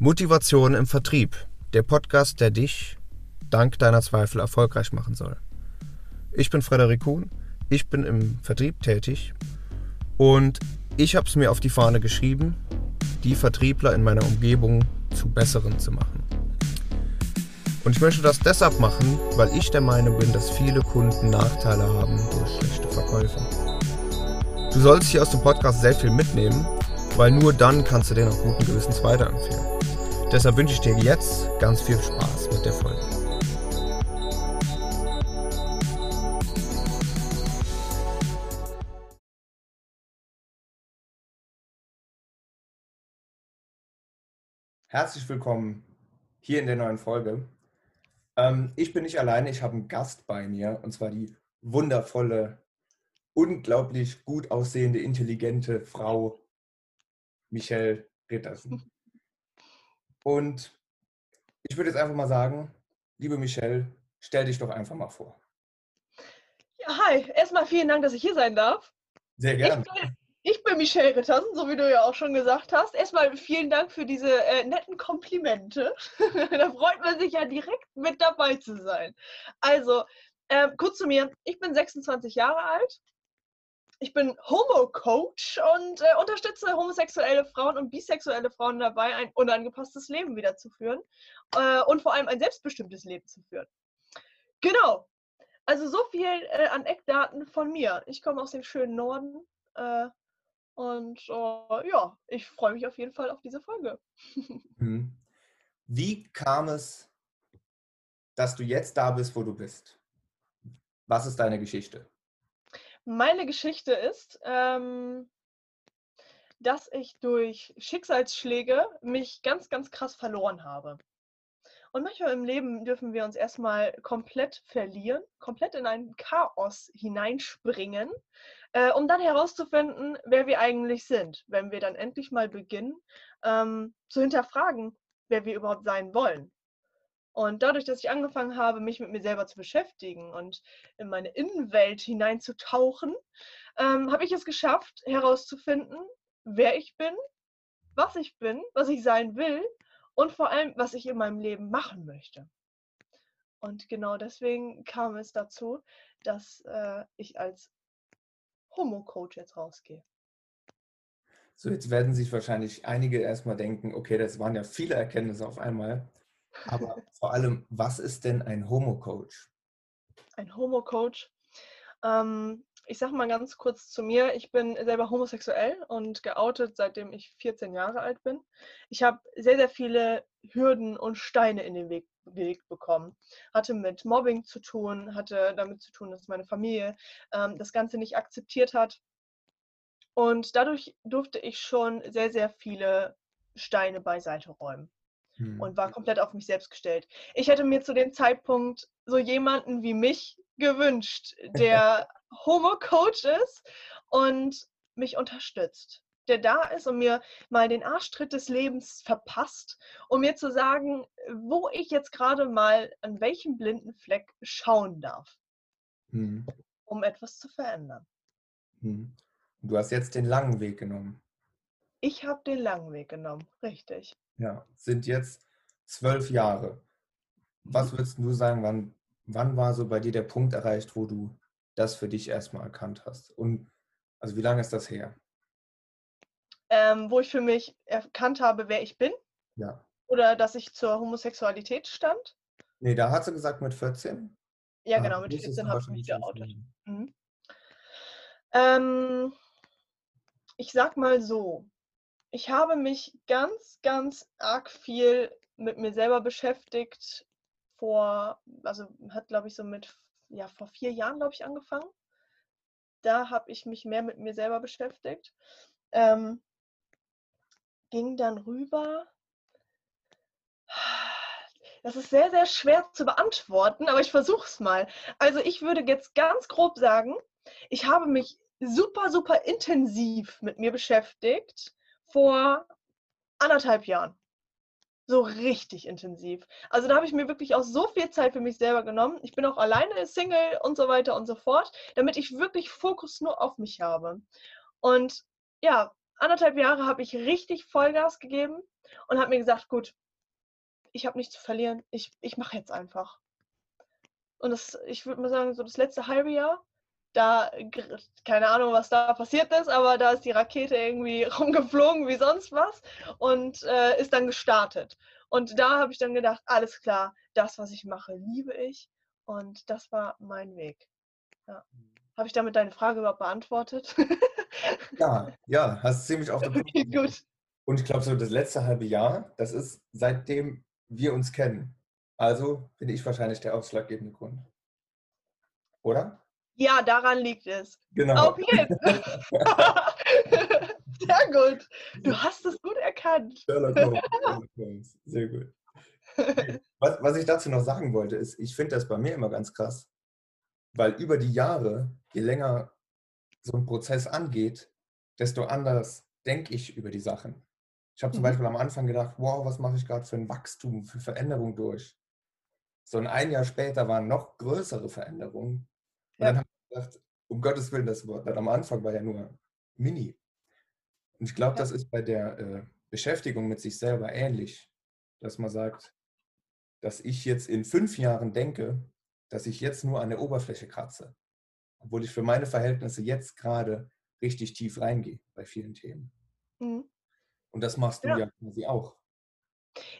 Motivation im Vertrieb. Der Podcast, der dich dank deiner Zweifel erfolgreich machen soll. Ich bin Frederik Kuhn, ich bin im Vertrieb tätig und ich habe es mir auf die Fahne geschrieben, die Vertriebler in meiner Umgebung zu besseren zu machen. Und ich möchte das deshalb machen, weil ich der Meinung bin, dass viele Kunden Nachteile haben durch schlechte Verkäufe. Du sollst hier aus dem Podcast sehr viel mitnehmen, weil nur dann kannst du den auch guten Gewissens weiterempfehlen. Deshalb wünsche ich dir jetzt ganz viel Spaß mit der Folge. Herzlich willkommen hier in der neuen Folge. Ähm, ich bin nicht alleine, ich habe einen Gast bei mir und zwar die wundervolle, unglaublich gut aussehende, intelligente Frau Michelle Rittersen. Und ich würde jetzt einfach mal sagen, liebe Michelle, stell dich doch einfach mal vor. Ja, hi. Erstmal vielen Dank, dass ich hier sein darf. Sehr gerne. Ich bin, ich bin Michelle Rittersen, so wie du ja auch schon gesagt hast. Erstmal vielen Dank für diese äh, netten Komplimente. da freut man sich ja direkt mit dabei zu sein. Also, äh, kurz zu mir. Ich bin 26 Jahre alt, ich bin Homo-Coach und äh, unterstütze homosexuelle Frauen und bisexuelle Frauen dabei, ein unangepasstes Leben wiederzuführen äh, und vor allem ein selbstbestimmtes Leben zu führen. Genau. Also so viel äh, an Eckdaten von mir. Ich komme aus dem schönen Norden äh, und äh, ja, ich freue mich auf jeden Fall auf diese Folge. Mhm. Wie kam es, dass du jetzt da bist, wo du bist? Was ist deine Geschichte? Meine Geschichte ist, ähm, dass ich durch Schicksalsschläge mich ganz, ganz krass verloren habe. Und manchmal im Leben dürfen wir uns erstmal komplett verlieren, komplett in ein Chaos hineinspringen, äh, um dann herauszufinden, wer wir eigentlich sind, wenn wir dann endlich mal beginnen ähm, zu hinterfragen, wer wir überhaupt sein wollen. Und dadurch, dass ich angefangen habe, mich mit mir selber zu beschäftigen und in meine Innenwelt hineinzutauchen, ähm, habe ich es geschafft, herauszufinden, wer ich bin, was ich bin, was ich sein will und vor allem, was ich in meinem Leben machen möchte. Und genau deswegen kam es dazu, dass äh, ich als Homo-Coach jetzt rausgehe. So, jetzt werden sich wahrscheinlich einige erstmal denken, okay, das waren ja viele Erkenntnisse auf einmal. Aber vor allem, was ist denn ein Homo-Coach? Ein Homo-Coach. Ähm, ich sage mal ganz kurz zu mir. Ich bin selber homosexuell und geoutet, seitdem ich 14 Jahre alt bin. Ich habe sehr, sehr viele Hürden und Steine in den Weg gelegt bekommen. Hatte mit Mobbing zu tun, hatte damit zu tun, dass meine Familie ähm, das Ganze nicht akzeptiert hat. Und dadurch durfte ich schon sehr, sehr viele Steine beiseite räumen hm. und war komplett auf mich selbst gestellt. Ich hätte mir zu dem Zeitpunkt so jemanden wie mich gewünscht, der Homo-Coach ist und mich unterstützt. Der da ist und mir mal den Arschtritt des Lebens verpasst, um mir zu sagen, wo ich jetzt gerade mal an welchem blinden Fleck schauen darf, hm. um etwas zu verändern. Hm. Du hast jetzt den langen Weg genommen. Ich habe den langen Weg genommen, richtig. Ja, sind jetzt zwölf Jahre. Was mhm. würdest du sagen, wann, wann war so bei dir der Punkt erreicht, wo du das für dich erstmal erkannt hast? Und also wie lange ist das her? Ähm, wo ich für mich erkannt habe, wer ich bin? Ja. Oder dass ich zur Homosexualität stand? Nee, da hat sie gesagt mit 14. Ja, ah, genau, mit 14 habe ich mich geoutet. Mhm. Ähm, ich sag mal so, ich habe mich ganz, ganz arg viel mit mir selber beschäftigt. Vor, also hat, glaube ich, so mit, ja, vor vier Jahren, glaube ich, angefangen. Da habe ich mich mehr mit mir selber beschäftigt. Ähm, ging dann rüber. Das ist sehr, sehr schwer zu beantworten, aber ich versuche es mal. Also ich würde jetzt ganz grob sagen, ich habe mich super, super intensiv mit mir beschäftigt vor anderthalb Jahren. So richtig intensiv. Also da habe ich mir wirklich auch so viel Zeit für mich selber genommen. Ich bin auch alleine Single und so weiter und so fort, damit ich wirklich Fokus nur auf mich habe. Und ja, anderthalb Jahre habe ich richtig Vollgas gegeben und habe mir gesagt, gut, ich habe nichts zu verlieren, ich, ich mache jetzt einfach. Und das, ich würde mal sagen, so das letzte halbe Jahr, da, keine Ahnung, was da passiert ist, aber da ist die Rakete irgendwie rumgeflogen wie sonst was und äh, ist dann gestartet. Und da habe ich dann gedacht, alles klar, das, was ich mache, liebe ich. Und das war mein Weg. Ja. Habe ich damit deine Frage überhaupt beantwortet? ja, ja, hast ziemlich auf den Punkt. Gut. Und ich glaube, so das letzte halbe Jahr, das ist seitdem wir uns kennen. Also bin ich wahrscheinlich der ausschlaggebende Grund. Oder? Ja, daran liegt es. Genau. Auf jeden Sehr gut. Du hast es gut erkannt. Sherlock Holmes. Sehr gut. Was, was ich dazu noch sagen wollte, ist, ich finde das bei mir immer ganz krass, weil über die Jahre, je länger so ein Prozess angeht, desto anders denke ich über die Sachen. Ich habe zum mhm. Beispiel am Anfang gedacht, wow, was mache ich gerade für ein Wachstum, für Veränderung durch. So ein Jahr später waren noch größere Veränderungen. Und ja. dann habe ich gedacht, um Gottes Willen, das Wort am Anfang war ja nur mini. Und ich glaube, ja. das ist bei der äh, Beschäftigung mit sich selber ähnlich, dass man sagt, dass ich jetzt in fünf Jahren denke, dass ich jetzt nur an der Oberfläche kratze, obwohl ich für meine Verhältnisse jetzt gerade richtig tief reingehe bei vielen Themen. Mhm. Und das machst du ja, ja quasi auch.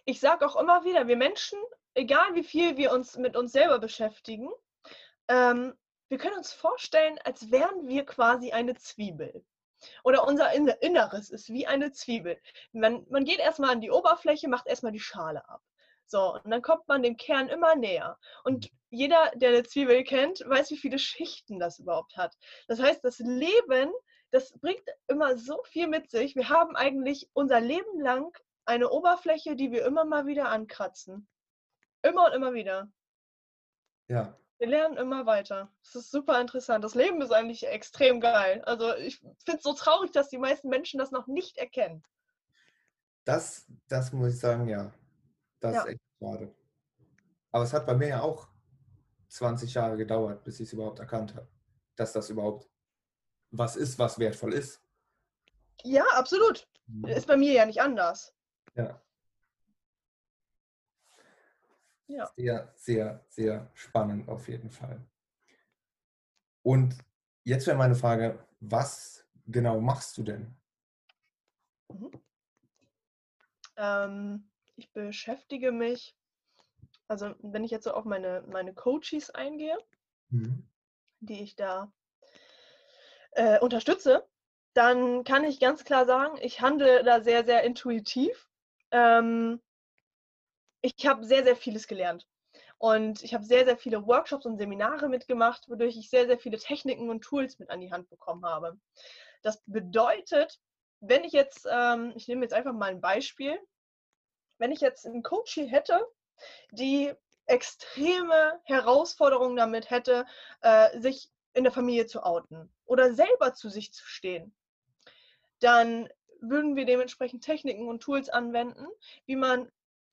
Ich sage auch immer wieder, wir Menschen, egal wie viel wir uns mit uns selber beschäftigen, ähm, wir können uns vorstellen, als wären wir quasi eine Zwiebel. Oder unser Inneres ist wie eine Zwiebel. Man, man geht erstmal an die Oberfläche, macht erstmal die Schale ab. So, und dann kommt man dem Kern immer näher. Und jeder, der eine Zwiebel kennt, weiß, wie viele Schichten das überhaupt hat. Das heißt, das Leben, das bringt immer so viel mit sich. Wir haben eigentlich unser Leben lang eine Oberfläche, die wir immer mal wieder ankratzen. Immer und immer wieder. Ja. Wir lernen immer weiter. Das ist super interessant. Das Leben ist eigentlich extrem geil. Also ich finde es so traurig, dass die meisten Menschen das noch nicht erkennen. Das, das muss ich sagen, ja. Das ja. ist echt schade. Aber es hat bei mir ja auch 20 Jahre gedauert, bis ich es überhaupt erkannt habe, dass das überhaupt was ist, was wertvoll ist. Ja, absolut. Mhm. Ist bei mir ja nicht anders. Ja. Ja. Sehr, sehr, sehr spannend auf jeden Fall. Und jetzt wäre meine Frage, was genau machst du denn? Mhm. Ähm, ich beschäftige mich, also wenn ich jetzt so auf meine, meine Coaches eingehe, mhm. die ich da äh, unterstütze, dann kann ich ganz klar sagen, ich handle da sehr, sehr intuitiv. Ähm, ich habe sehr, sehr vieles gelernt. Und ich habe sehr, sehr viele Workshops und Seminare mitgemacht, wodurch ich sehr, sehr viele Techniken und Tools mit an die Hand bekommen habe. Das bedeutet, wenn ich jetzt, ähm, ich nehme jetzt einfach mal ein Beispiel, wenn ich jetzt einen Coach hier hätte, die extreme Herausforderungen damit hätte, äh, sich in der Familie zu outen oder selber zu sich zu stehen, dann würden wir dementsprechend Techniken und Tools anwenden, wie man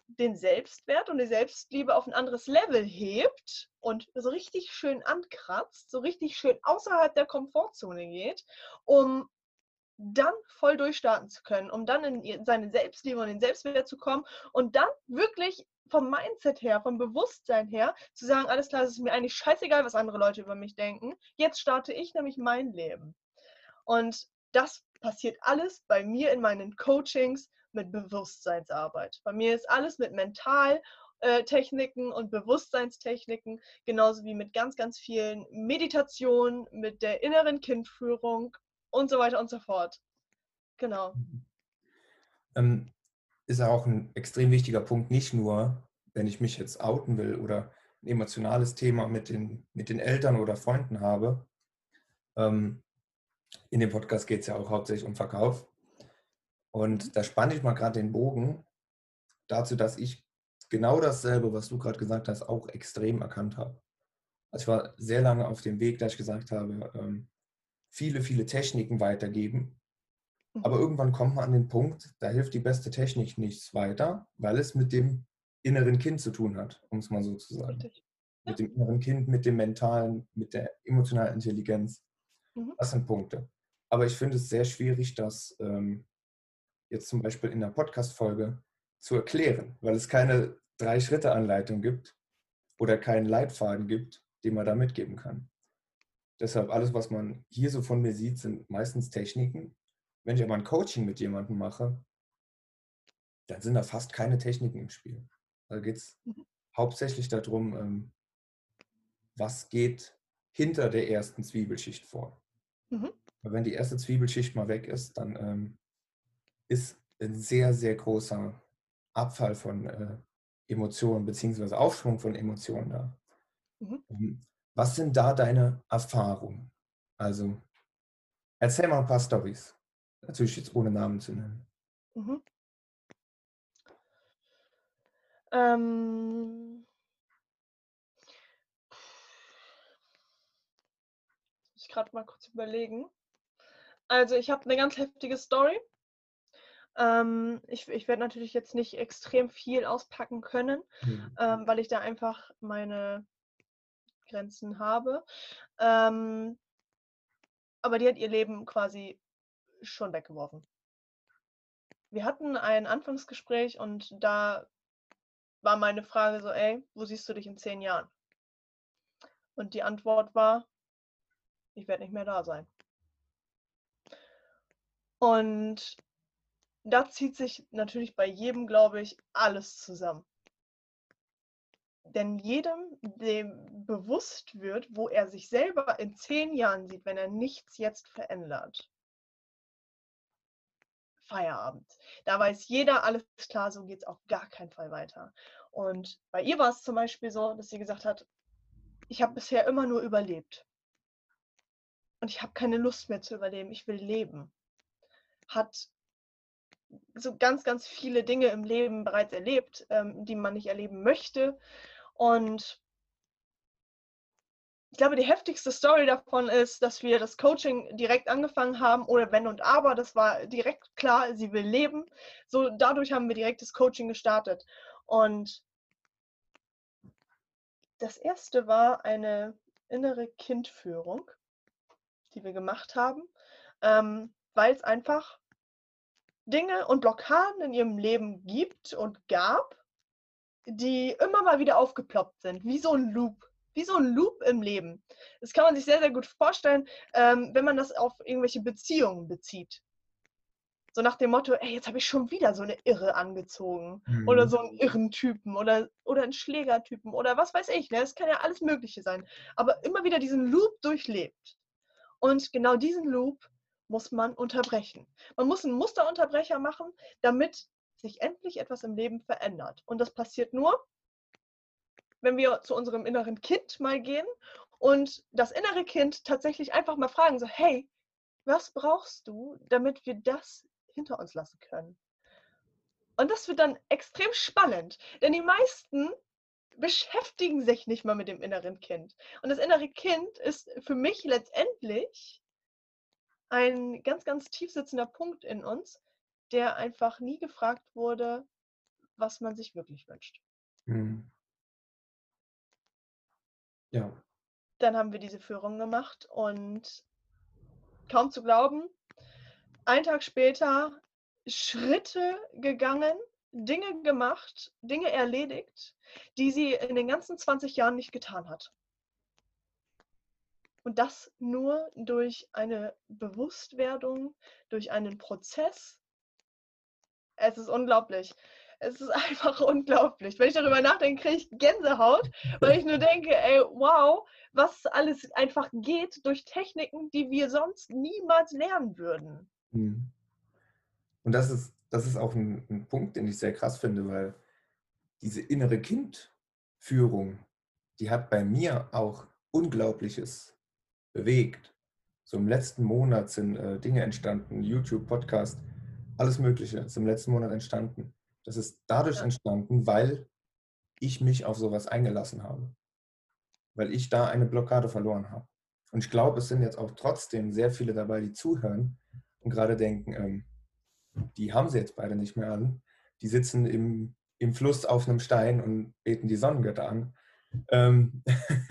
den Selbstwert und die Selbstliebe auf ein anderes Level hebt und so richtig schön ankratzt, so richtig schön außerhalb der Komfortzone geht, um dann voll durchstarten zu können, um dann in seine Selbstliebe und den Selbstwert zu kommen und dann wirklich vom Mindset her, vom Bewusstsein her, zu sagen, alles klar, es ist mir eigentlich scheißegal, was andere Leute über mich denken. Jetzt starte ich nämlich mein Leben. Und das passiert alles bei mir in meinen Coachings mit Bewusstseinsarbeit. Bei mir ist alles mit Mentaltechniken und Bewusstseinstechniken, genauso wie mit ganz, ganz vielen Meditationen, mit der inneren Kindführung und so weiter und so fort. Genau. Mhm. Ähm, ist auch ein extrem wichtiger Punkt, nicht nur, wenn ich mich jetzt outen will oder ein emotionales Thema mit den, mit den Eltern oder Freunden habe. Ähm, in dem Podcast geht es ja auch hauptsächlich um Verkauf. Und da spanne ich mal gerade den Bogen dazu, dass ich genau dasselbe, was du gerade gesagt hast, auch extrem erkannt habe. Also ich war sehr lange auf dem Weg, dass ich gesagt habe, ähm, viele, viele Techniken weitergeben. Aber mhm. irgendwann kommt man an den Punkt, da hilft die beste Technik nichts weiter, weil es mit dem inneren Kind zu tun hat, um es mal so zu sagen. Ja. Mit dem inneren Kind, mit dem mentalen, mit der emotionalen Intelligenz. Mhm. Das sind Punkte. aber ich finde es sehr schwierig, das ähm, jetzt zum Beispiel in einer Podcast-Folge zu erklären, weil es keine Drei-Schritte-Anleitung gibt oder keinen Leitfaden gibt, den man da mitgeben kann. Deshalb alles, was man hier so von mir sieht, sind meistens Techniken. Wenn ich aber ein Coaching mit jemandem mache, dann sind da fast keine Techniken im Spiel. Da geht es mhm. hauptsächlich darum, ähm, was geht hinter der ersten Zwiebelschicht vor. Mhm. Wenn die erste Zwiebelschicht mal weg ist, dann ähm, ist ein sehr, sehr großer Abfall von äh, Emotionen beziehungsweise Aufschwung von Emotionen da. Mhm. Ähm, was sind da deine Erfahrungen? Also erzähl mal ein paar Storys. Natürlich jetzt ohne Namen zu nennen. Mhm. Ähm, ich gerade mal kurz überlegen. Also ich habe eine ganz heftige Story. Ähm, ich ich werde natürlich jetzt nicht extrem viel auspacken können, mhm. ähm, weil ich da einfach meine Grenzen habe. Ähm, aber die hat ihr Leben quasi schon weggeworfen. Wir hatten ein Anfangsgespräch und da war meine Frage so, ey, wo siehst du dich in zehn Jahren? Und die Antwort war, ich werde nicht mehr da sein. Und da zieht sich natürlich bei jedem, glaube ich, alles zusammen. Denn jedem, dem bewusst wird, wo er sich selber in zehn Jahren sieht, wenn er nichts jetzt verändert, Feierabend. Da weiß jeder, alles klar, so geht es auf gar keinen Fall weiter. Und bei ihr war es zum Beispiel so, dass sie gesagt hat, ich habe bisher immer nur überlebt. Und ich habe keine Lust mehr zu überleben, ich will leben. Hat so ganz, ganz viele Dinge im Leben bereits erlebt, ähm, die man nicht erleben möchte. Und ich glaube, die heftigste Story davon ist, dass wir das Coaching direkt angefangen haben, oder wenn und aber, das war direkt klar, sie will leben. So dadurch haben wir direkt das Coaching gestartet. Und das erste war eine innere Kindführung, die wir gemacht haben, ähm, weil es einfach Dinge und Blockaden in ihrem Leben gibt und gab, die immer mal wieder aufgeploppt sind, wie so ein Loop wie so ein Loop im Leben. Das kann man sich sehr, sehr gut vorstellen, ähm, wenn man das auf irgendwelche Beziehungen bezieht. So nach dem Motto, ey, jetzt habe ich schon wieder so eine Irre angezogen. Mhm. Oder so einen irren Typen oder, oder einen Schlägertypen oder was weiß ich. Ne? Das kann ja alles Mögliche sein. Aber immer wieder diesen Loop durchlebt. Und genau diesen Loop muss man unterbrechen. Man muss einen Musterunterbrecher machen, damit sich endlich etwas im Leben verändert. Und das passiert nur, wenn wir zu unserem inneren Kind mal gehen und das innere Kind tatsächlich einfach mal fragen, so, hey, was brauchst du, damit wir das hinter uns lassen können? Und das wird dann extrem spannend, denn die meisten beschäftigen sich nicht mal mit dem inneren Kind. Und das innere Kind ist für mich letztendlich ein ganz, ganz tief sitzender Punkt in uns, der einfach nie gefragt wurde, was man sich wirklich wünscht. Mhm. Ja. Dann haben wir diese Führung gemacht und kaum zu glauben, ein Tag später Schritte gegangen, Dinge gemacht, Dinge erledigt, die sie in den ganzen 20 Jahren nicht getan hat. Und das nur durch eine Bewusstwerdung, durch einen Prozess. Es ist unglaublich. Es ist einfach unglaublich. Wenn ich darüber nachdenke, kriege ich Gänsehaut, weil ich nur denke, ey, wow, was alles einfach geht durch Techniken, die wir sonst niemals lernen würden. Mhm. Und das ist, das ist auch ein, ein Punkt, den ich sehr krass finde, weil diese innere Kindführung, die hat bei mir auch Unglaubliches bewegt. So im letzten Monat sind äh, Dinge entstanden, YouTube, Podcast, alles Mögliche ist im letzten Monat entstanden. Das ist dadurch entstanden, weil ich mich auf sowas eingelassen habe. Weil ich da eine Blockade verloren habe. Und ich glaube, es sind jetzt auch trotzdem sehr viele dabei, die zuhören und gerade denken, ähm, die haben sie jetzt beide nicht mehr an. Die sitzen im, im Fluss auf einem Stein und beten die Sonnengötter an. Ähm,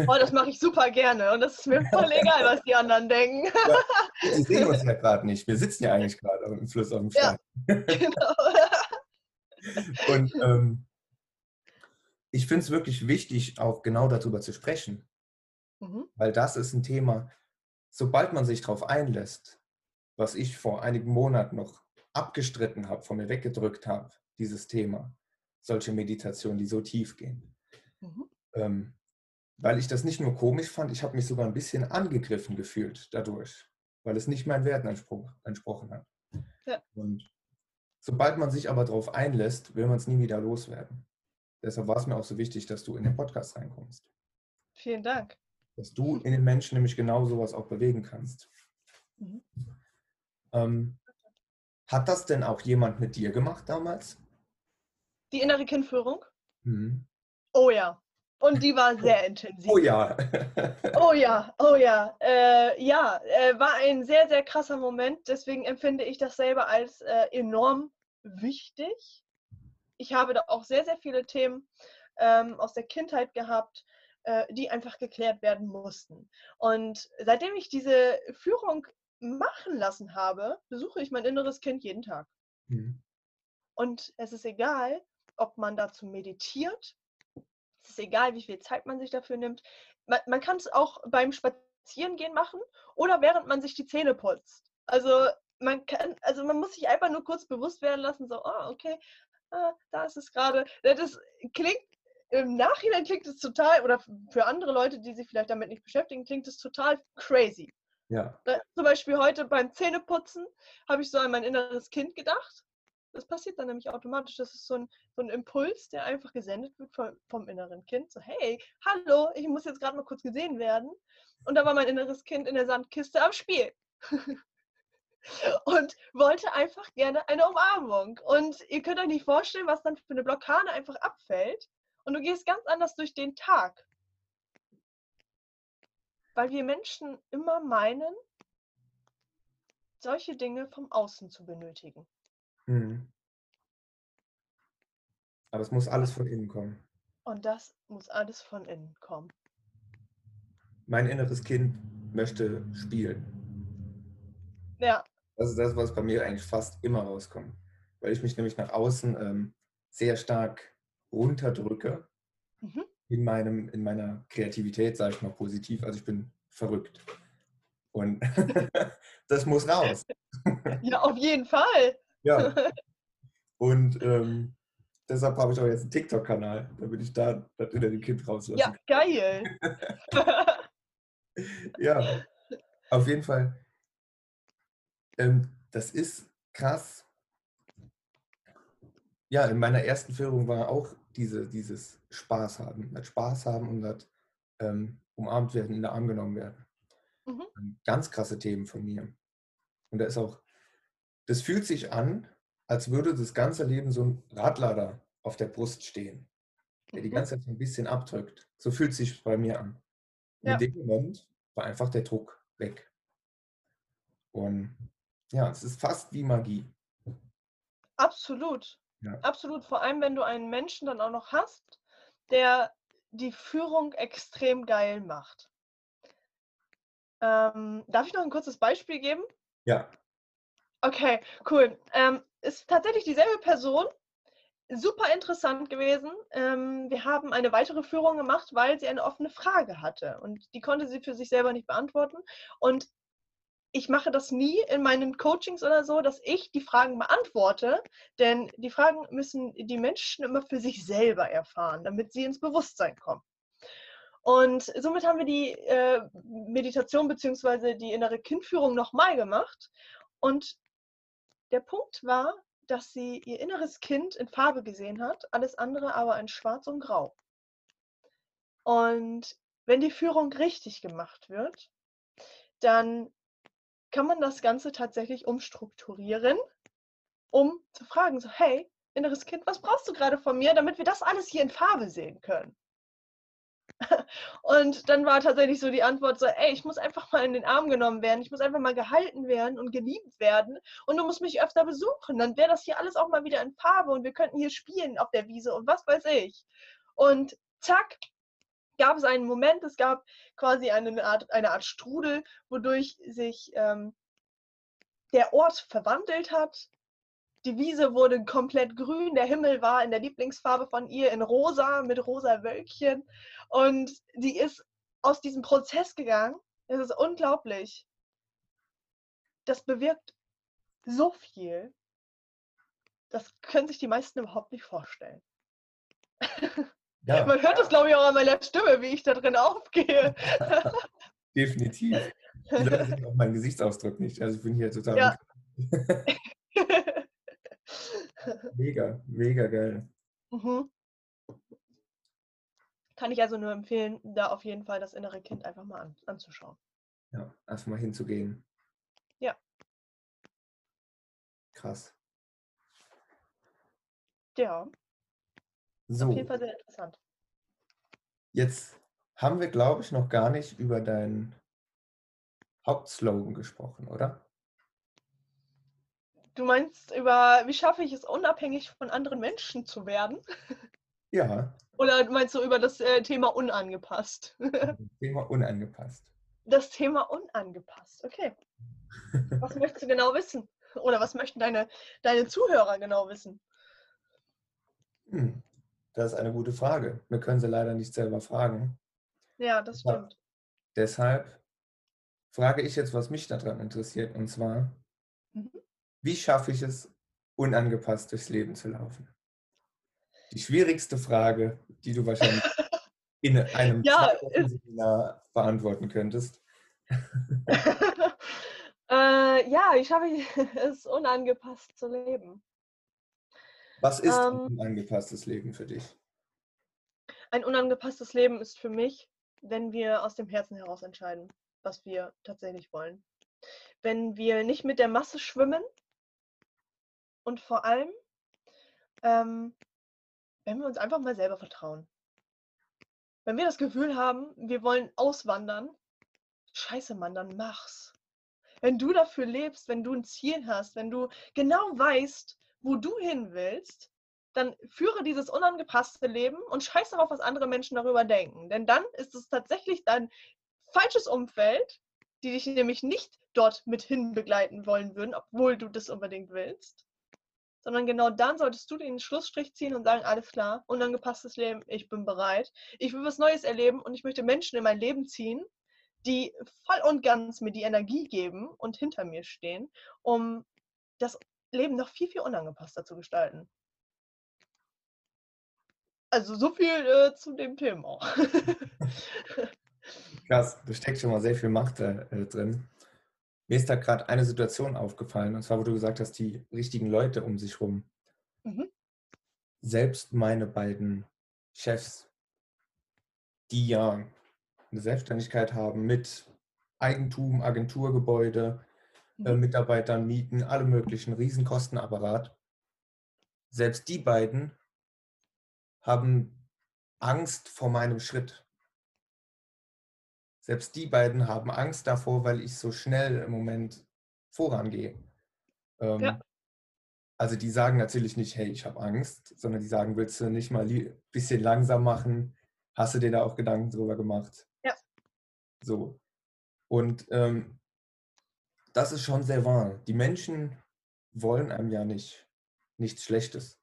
oh, das mache ich super gerne und das ist mir voll egal, was die anderen denken. Ja, Sie sehen uns ja gerade nicht. Wir sitzen ja eigentlich gerade im Fluss auf dem Stein. Ja, genau. und ähm, ich finde es wirklich wichtig, auch genau darüber zu sprechen. Mhm. Weil das ist ein Thema, sobald man sich darauf einlässt, was ich vor einigen Monaten noch abgestritten habe, von mir weggedrückt habe, dieses Thema, solche Meditationen, die so tief gehen. Mhm. Ähm, weil ich das nicht nur komisch fand, ich habe mich sogar ein bisschen angegriffen gefühlt dadurch, weil es nicht meinen Werten entsprochen hat. Ja. Und sobald man sich aber darauf einlässt, will man es nie wieder loswerden. Deshalb war es mir auch so wichtig, dass du in den Podcast reinkommst. Vielen Dank. Dass du in den Menschen nämlich genau sowas auch bewegen kannst. Mhm. Ähm, hat das denn auch jemand mit dir gemacht damals? Die innere Kindführung? Mhm. Oh ja. Und die war sehr intensiv. Oh ja. oh ja, oh ja. Äh, ja, äh, war ein sehr, sehr krasser Moment. Deswegen empfinde ich das selber als äh, enorm wichtig. Ich habe da auch sehr, sehr viele Themen ähm, aus der Kindheit gehabt, äh, die einfach geklärt werden mussten. Und seitdem ich diese Führung machen lassen habe, besuche ich mein inneres Kind jeden Tag. Mhm. Und es ist egal, ob man dazu meditiert, ist egal, wie viel Zeit man sich dafür nimmt. Man, man kann es auch beim Spazierengehen machen oder während man sich die Zähne putzt. Also man kann, also man muss sich einfach nur kurz bewusst werden lassen, so, oh, okay, ah, da ist es gerade. Das klingt, im Nachhinein klingt es total, oder für andere Leute, die sich vielleicht damit nicht beschäftigen, klingt es total crazy. Ja. Zum Beispiel heute beim Zähneputzen habe ich so an mein inneres Kind gedacht das passiert dann nämlich automatisch. Das ist so ein, so ein Impuls, der einfach gesendet wird vom, vom inneren Kind. So, hey, hallo, ich muss jetzt gerade mal kurz gesehen werden. Und da war mein inneres Kind in der Sandkiste am Spiel. und wollte einfach gerne eine Umarmung. Und ihr könnt euch nicht vorstellen, was dann für eine Blockade einfach abfällt. Und du gehst ganz anders durch den Tag. Weil wir Menschen immer meinen, solche Dinge vom Außen zu benötigen. Mhm. Aber es muss alles von innen kommen. Und das muss alles von innen kommen. Mein inneres Kind möchte spielen. Ja. Das ist das, was bei mir eigentlich fast immer rauskommt. Weil ich mich nämlich nach außen ähm, sehr stark runterdrücke. Mhm. In, meinem, in meiner Kreativität, sage ich mal positiv. Also ich bin verrückt. Und das muss raus. ja, auf jeden Fall. Ja. Und ähm, deshalb habe ich auch jetzt einen TikTok-Kanal, damit ich da das innere Kind rauslasse. Ja, geil. ja, auf jeden Fall. Ähm, das ist krass. Ja, in meiner ersten Führung war auch diese, dieses Spaß haben. Das Spaß haben und das ähm, umarmt werden, in der Arm genommen werden. Mhm. Ganz krasse Themen von mir. Und da ist auch das fühlt sich an, als würde das ganze Leben so ein Radlader auf der Brust stehen, der die mhm. ganze Zeit so ein bisschen abdrückt. So fühlt es sich bei mir an. Ja. in dem Moment war einfach der Druck weg. Und ja, es ist fast wie Magie. Absolut. Ja. Absolut. Vor allem, wenn du einen Menschen dann auch noch hast, der die Führung extrem geil macht. Ähm, darf ich noch ein kurzes Beispiel geben? Ja. Okay, cool. Ähm, ist tatsächlich dieselbe Person. Super interessant gewesen. Ähm, wir haben eine weitere Führung gemacht, weil sie eine offene Frage hatte und die konnte sie für sich selber nicht beantworten. Und ich mache das nie in meinen Coachings oder so, dass ich die Fragen beantworte, denn die Fragen müssen die Menschen immer für sich selber erfahren, damit sie ins Bewusstsein kommen. Und somit haben wir die äh, Meditation bzw. die innere Kindführung nochmal gemacht. Und der Punkt war, dass sie ihr inneres Kind in Farbe gesehen hat, alles andere aber in Schwarz und Grau. Und wenn die Führung richtig gemacht wird, dann kann man das Ganze tatsächlich umstrukturieren, um zu fragen, so, hey, inneres Kind, was brauchst du gerade von mir, damit wir das alles hier in Farbe sehen können? Und dann war tatsächlich so die Antwort so, ey, ich muss einfach mal in den Arm genommen werden, ich muss einfach mal gehalten werden und geliebt werden und du musst mich öfter besuchen. Dann wäre das hier alles auch mal wieder in Farbe und wir könnten hier spielen auf der Wiese und was weiß ich. Und zack, gab es einen Moment, es gab quasi eine Art, eine Art Strudel, wodurch sich ähm, der Ort verwandelt hat. Die Wiese wurde komplett grün, der Himmel war in der Lieblingsfarbe von ihr in rosa mit rosa Wölkchen und die ist aus diesem Prozess gegangen. Es ist unglaublich. Das bewirkt so viel. Das können sich die meisten überhaupt nicht vorstellen. Ja. Man hört es, glaube ich, auch an meiner Stimme, wie ich da drin aufgehe. Definitiv. Die Leute sehen auch meinen Gesichtsausdruck nicht. Also ich bin hier total. Ja. mega, mega geil. Mhm. Kann ich also nur empfehlen, da auf jeden Fall das innere Kind einfach mal an, anzuschauen. Ja, erstmal hinzugehen. Ja. Krass. Ja. So. Auf jeden Fall sehr interessant. Jetzt haben wir, glaube ich, noch gar nicht über deinen Hauptslogan gesprochen, oder? Du meinst über, wie schaffe ich es, unabhängig von anderen Menschen zu werden? Ja. Oder meinst du über das äh, Thema unangepasst? Thema unangepasst. Das Thema unangepasst, okay. Was möchtest du genau wissen? Oder was möchten deine, deine Zuhörer genau wissen? Hm. Das ist eine gute Frage. Wir können sie leider nicht selber fragen. Ja, das stimmt. Deshalb frage ich jetzt, was mich daran interessiert, und zwar, mhm. Wie schaffe ich es, unangepasst durchs Leben zu laufen? Die schwierigste Frage, die du wahrscheinlich in einem ja, Seminar beantworten könntest. äh, ja, wie schaffe ich es, unangepasst zu leben? Was ist ähm, ein unangepasstes Leben für dich? Ein unangepasstes Leben ist für mich, wenn wir aus dem Herzen heraus entscheiden, was wir tatsächlich wollen. Wenn wir nicht mit der Masse schwimmen und vor allem, ähm, wenn wir uns einfach mal selber vertrauen. Wenn wir das Gefühl haben, wir wollen auswandern, scheiße Mann, dann mach's. Wenn du dafür lebst, wenn du ein Ziel hast, wenn du genau weißt, wo du hin willst, dann führe dieses unangepasste Leben und scheiß darauf, was andere Menschen darüber denken. Denn dann ist es tatsächlich dein falsches Umfeld, die dich nämlich nicht dort mit hin begleiten wollen würden, obwohl du das unbedingt willst. Sondern genau dann solltest du den Schlussstrich ziehen und sagen, alles klar, unangepasstes Leben, ich bin bereit. Ich will was Neues erleben und ich möchte Menschen in mein Leben ziehen, die voll und ganz mir die Energie geben und hinter mir stehen, um das Leben noch viel, viel unangepasster zu gestalten. Also so viel äh, zu dem Thema. Krass, da steckt schon mal sehr viel Macht äh, drin. Mir ist da gerade eine Situation aufgefallen, und zwar, wo du gesagt hast, die richtigen Leute um sich rum. Mhm. Selbst meine beiden Chefs, die ja eine Selbstständigkeit haben mit Eigentum, Agenturgebäude, äh, mhm. Mitarbeitern, Mieten, alle möglichen, Riesenkostenapparat. Selbst die beiden haben Angst vor meinem Schritt. Selbst die beiden haben Angst davor, weil ich so schnell im Moment vorangehe. Ähm, ja. Also die sagen natürlich nicht, hey, ich habe Angst, sondern die sagen, willst du nicht mal ein bisschen langsam machen? Hast du dir da auch Gedanken drüber gemacht? Ja. So. Und ähm, das ist schon sehr wahr. Die Menschen wollen einem ja nicht nichts Schlechtes.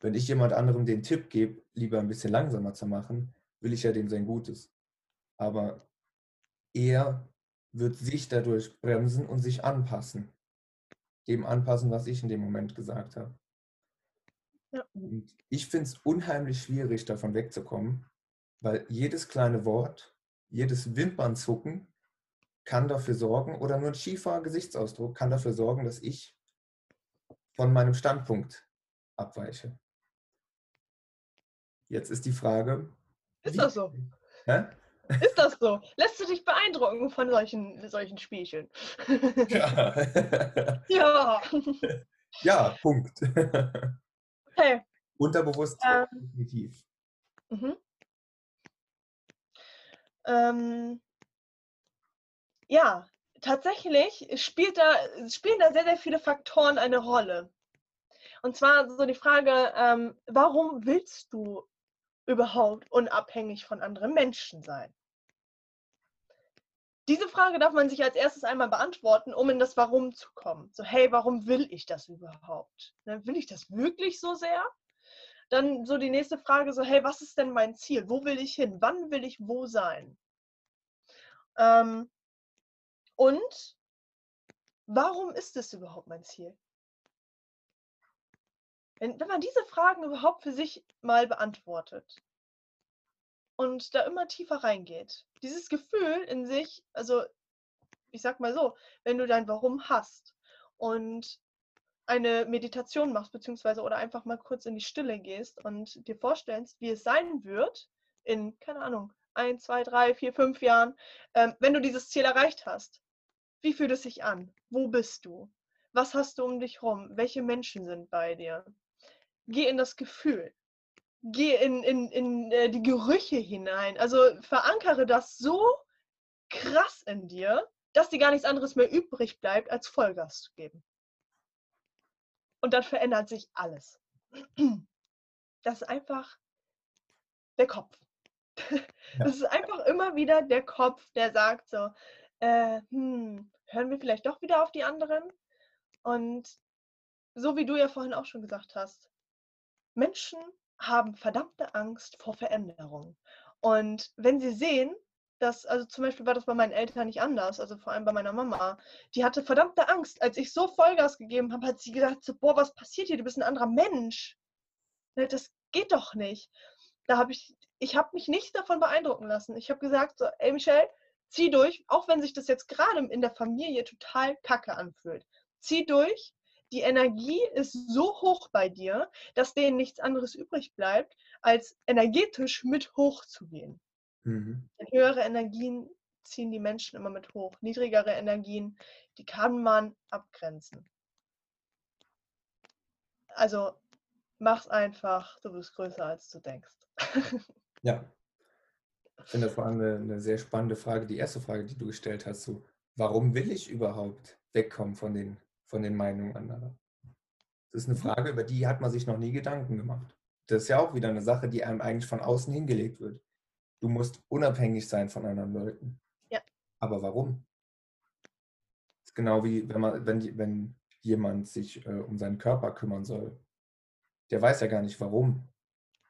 Wenn ich jemand anderem den Tipp gebe, lieber ein bisschen langsamer zu machen, will ich ja dem sein Gutes. Aber er wird sich dadurch bremsen und sich anpassen. Dem anpassen, was ich in dem Moment gesagt habe. Ja. Ich finde es unheimlich schwierig, davon wegzukommen, weil jedes kleine Wort, jedes Wimpernzucken kann dafür sorgen, oder nur ein schiefer Gesichtsausdruck kann dafür sorgen, dass ich von meinem Standpunkt abweiche. Jetzt ist die Frage. Ist das so? Hä? Ist das so? Lässt du dich beeindrucken von solchen, solchen Spielchen? Ja. ja. Ja, Punkt. Okay. Unterbewusst ähm, definitiv. Mhm. Ähm, ja, tatsächlich spielt da, spielen da sehr, sehr viele Faktoren eine Rolle. Und zwar so die Frage, ähm, warum willst du überhaupt unabhängig von anderen Menschen sein? Diese Frage darf man sich als erstes einmal beantworten, um in das Warum zu kommen. So, hey, warum will ich das überhaupt? Ne, will ich das wirklich so sehr? Dann so die nächste Frage, so, hey, was ist denn mein Ziel? Wo will ich hin? Wann will ich wo sein? Ähm, und warum ist es überhaupt mein Ziel? Wenn, wenn man diese Fragen überhaupt für sich mal beantwortet, und da immer tiefer reingeht. Dieses Gefühl in sich, also ich sag mal so, wenn du dein Warum hast und eine Meditation machst, beziehungsweise oder einfach mal kurz in die Stille gehst und dir vorstellst, wie es sein wird in, keine Ahnung, ein, zwei, drei, vier, fünf Jahren, ähm, wenn du dieses Ziel erreicht hast. Wie fühlt es sich an? Wo bist du? Was hast du um dich rum? Welche Menschen sind bei dir? Geh in das Gefühl geh in, in, in äh, die Gerüche hinein. Also verankere das so krass in dir, dass dir gar nichts anderes mehr übrig bleibt, als Vollgas zu geben. Und dann verändert sich alles. Das ist einfach der Kopf. Das ist einfach immer wieder der Kopf, der sagt so, äh, hm, hören wir vielleicht doch wieder auf die anderen? Und so wie du ja vorhin auch schon gesagt hast, Menschen haben verdammte Angst vor Veränderung. Und wenn sie sehen, dass, also zum Beispiel war das bei meinen Eltern nicht anders, also vor allem bei meiner Mama, die hatte verdammte Angst. Als ich so Vollgas gegeben habe, hat sie gedacht, so, boah, was passiert hier? Du bist ein anderer Mensch. Ne, das geht doch nicht. Da habe ich, ich habe mich nicht davon beeindrucken lassen. Ich habe gesagt, so, ey Michelle, zieh durch, auch wenn sich das jetzt gerade in der Familie total kacke anfühlt. Zieh durch, die Energie ist so hoch bei dir, dass denen nichts anderes übrig bleibt, als energetisch mit hochzugehen. Mhm. Höhere Energien ziehen die Menschen immer mit hoch. Niedrigere Energien, die kann man abgrenzen. Also mach's einfach, du bist größer als du denkst. ja. Ich finde das vor allem eine, eine, sehr spannende Frage. Die erste Frage, die du gestellt hast, so, warum will ich überhaupt wegkommen von den von den Meinungen anderer? Das ist eine mhm. Frage, über die hat man sich noch nie Gedanken gemacht. Das ist ja auch wieder eine Sache, die einem eigentlich von außen hingelegt wird. Du musst unabhängig sein von anderen Leuten. Ja. Aber warum? Das ist genau wie wenn man, wenn, wenn jemand sich äh, um seinen Körper kümmern soll. Der weiß ja gar nicht warum.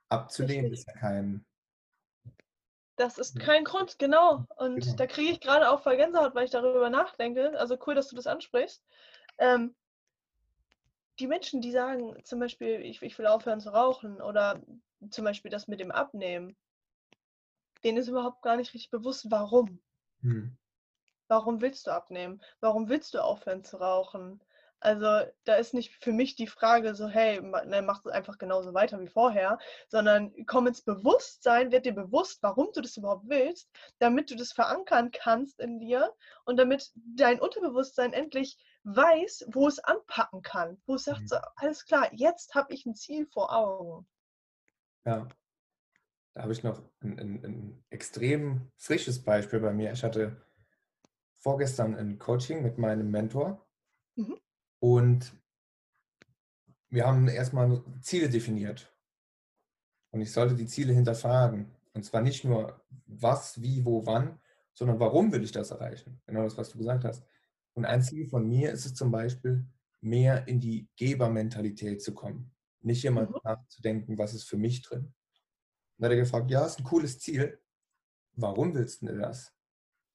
Abzulehnen ist ja kein. Das ist kein Grund, genau. Und genau. da kriege ich gerade auch voll Gänsehaut, weil ich darüber nachdenke. Also cool, dass du das ansprichst. Ähm, die Menschen, die sagen zum Beispiel, ich, ich will aufhören zu rauchen oder zum Beispiel das mit dem Abnehmen, denen ist überhaupt gar nicht richtig bewusst, warum. Hm. Warum willst du abnehmen? Warum willst du aufhören zu rauchen? Also da ist nicht für mich die Frage so, hey, ne, mach es einfach genauso weiter wie vorher, sondern komm ins Bewusstsein, wird dir bewusst, warum du das überhaupt willst, damit du das verankern kannst in dir und damit dein Unterbewusstsein endlich weiß, wo es anpacken kann, wo es sagt, mhm. so, alles klar, jetzt habe ich ein Ziel vor Augen. Ja, da habe ich noch ein, ein, ein extrem frisches Beispiel bei mir. Ich hatte vorgestern ein Coaching mit meinem Mentor. Mhm. Und wir haben erstmal Ziele definiert. Und ich sollte die Ziele hinterfragen. Und zwar nicht nur was, wie, wo, wann, sondern warum will ich das erreichen? Genau das, was du gesagt hast. Und ein Ziel von mir ist es zum Beispiel, mehr in die Gebermentalität zu kommen. Nicht immer mhm. nachzudenken, was ist für mich drin. Und dann hat er gefragt, ja, ist ein cooles Ziel. Warum willst du das?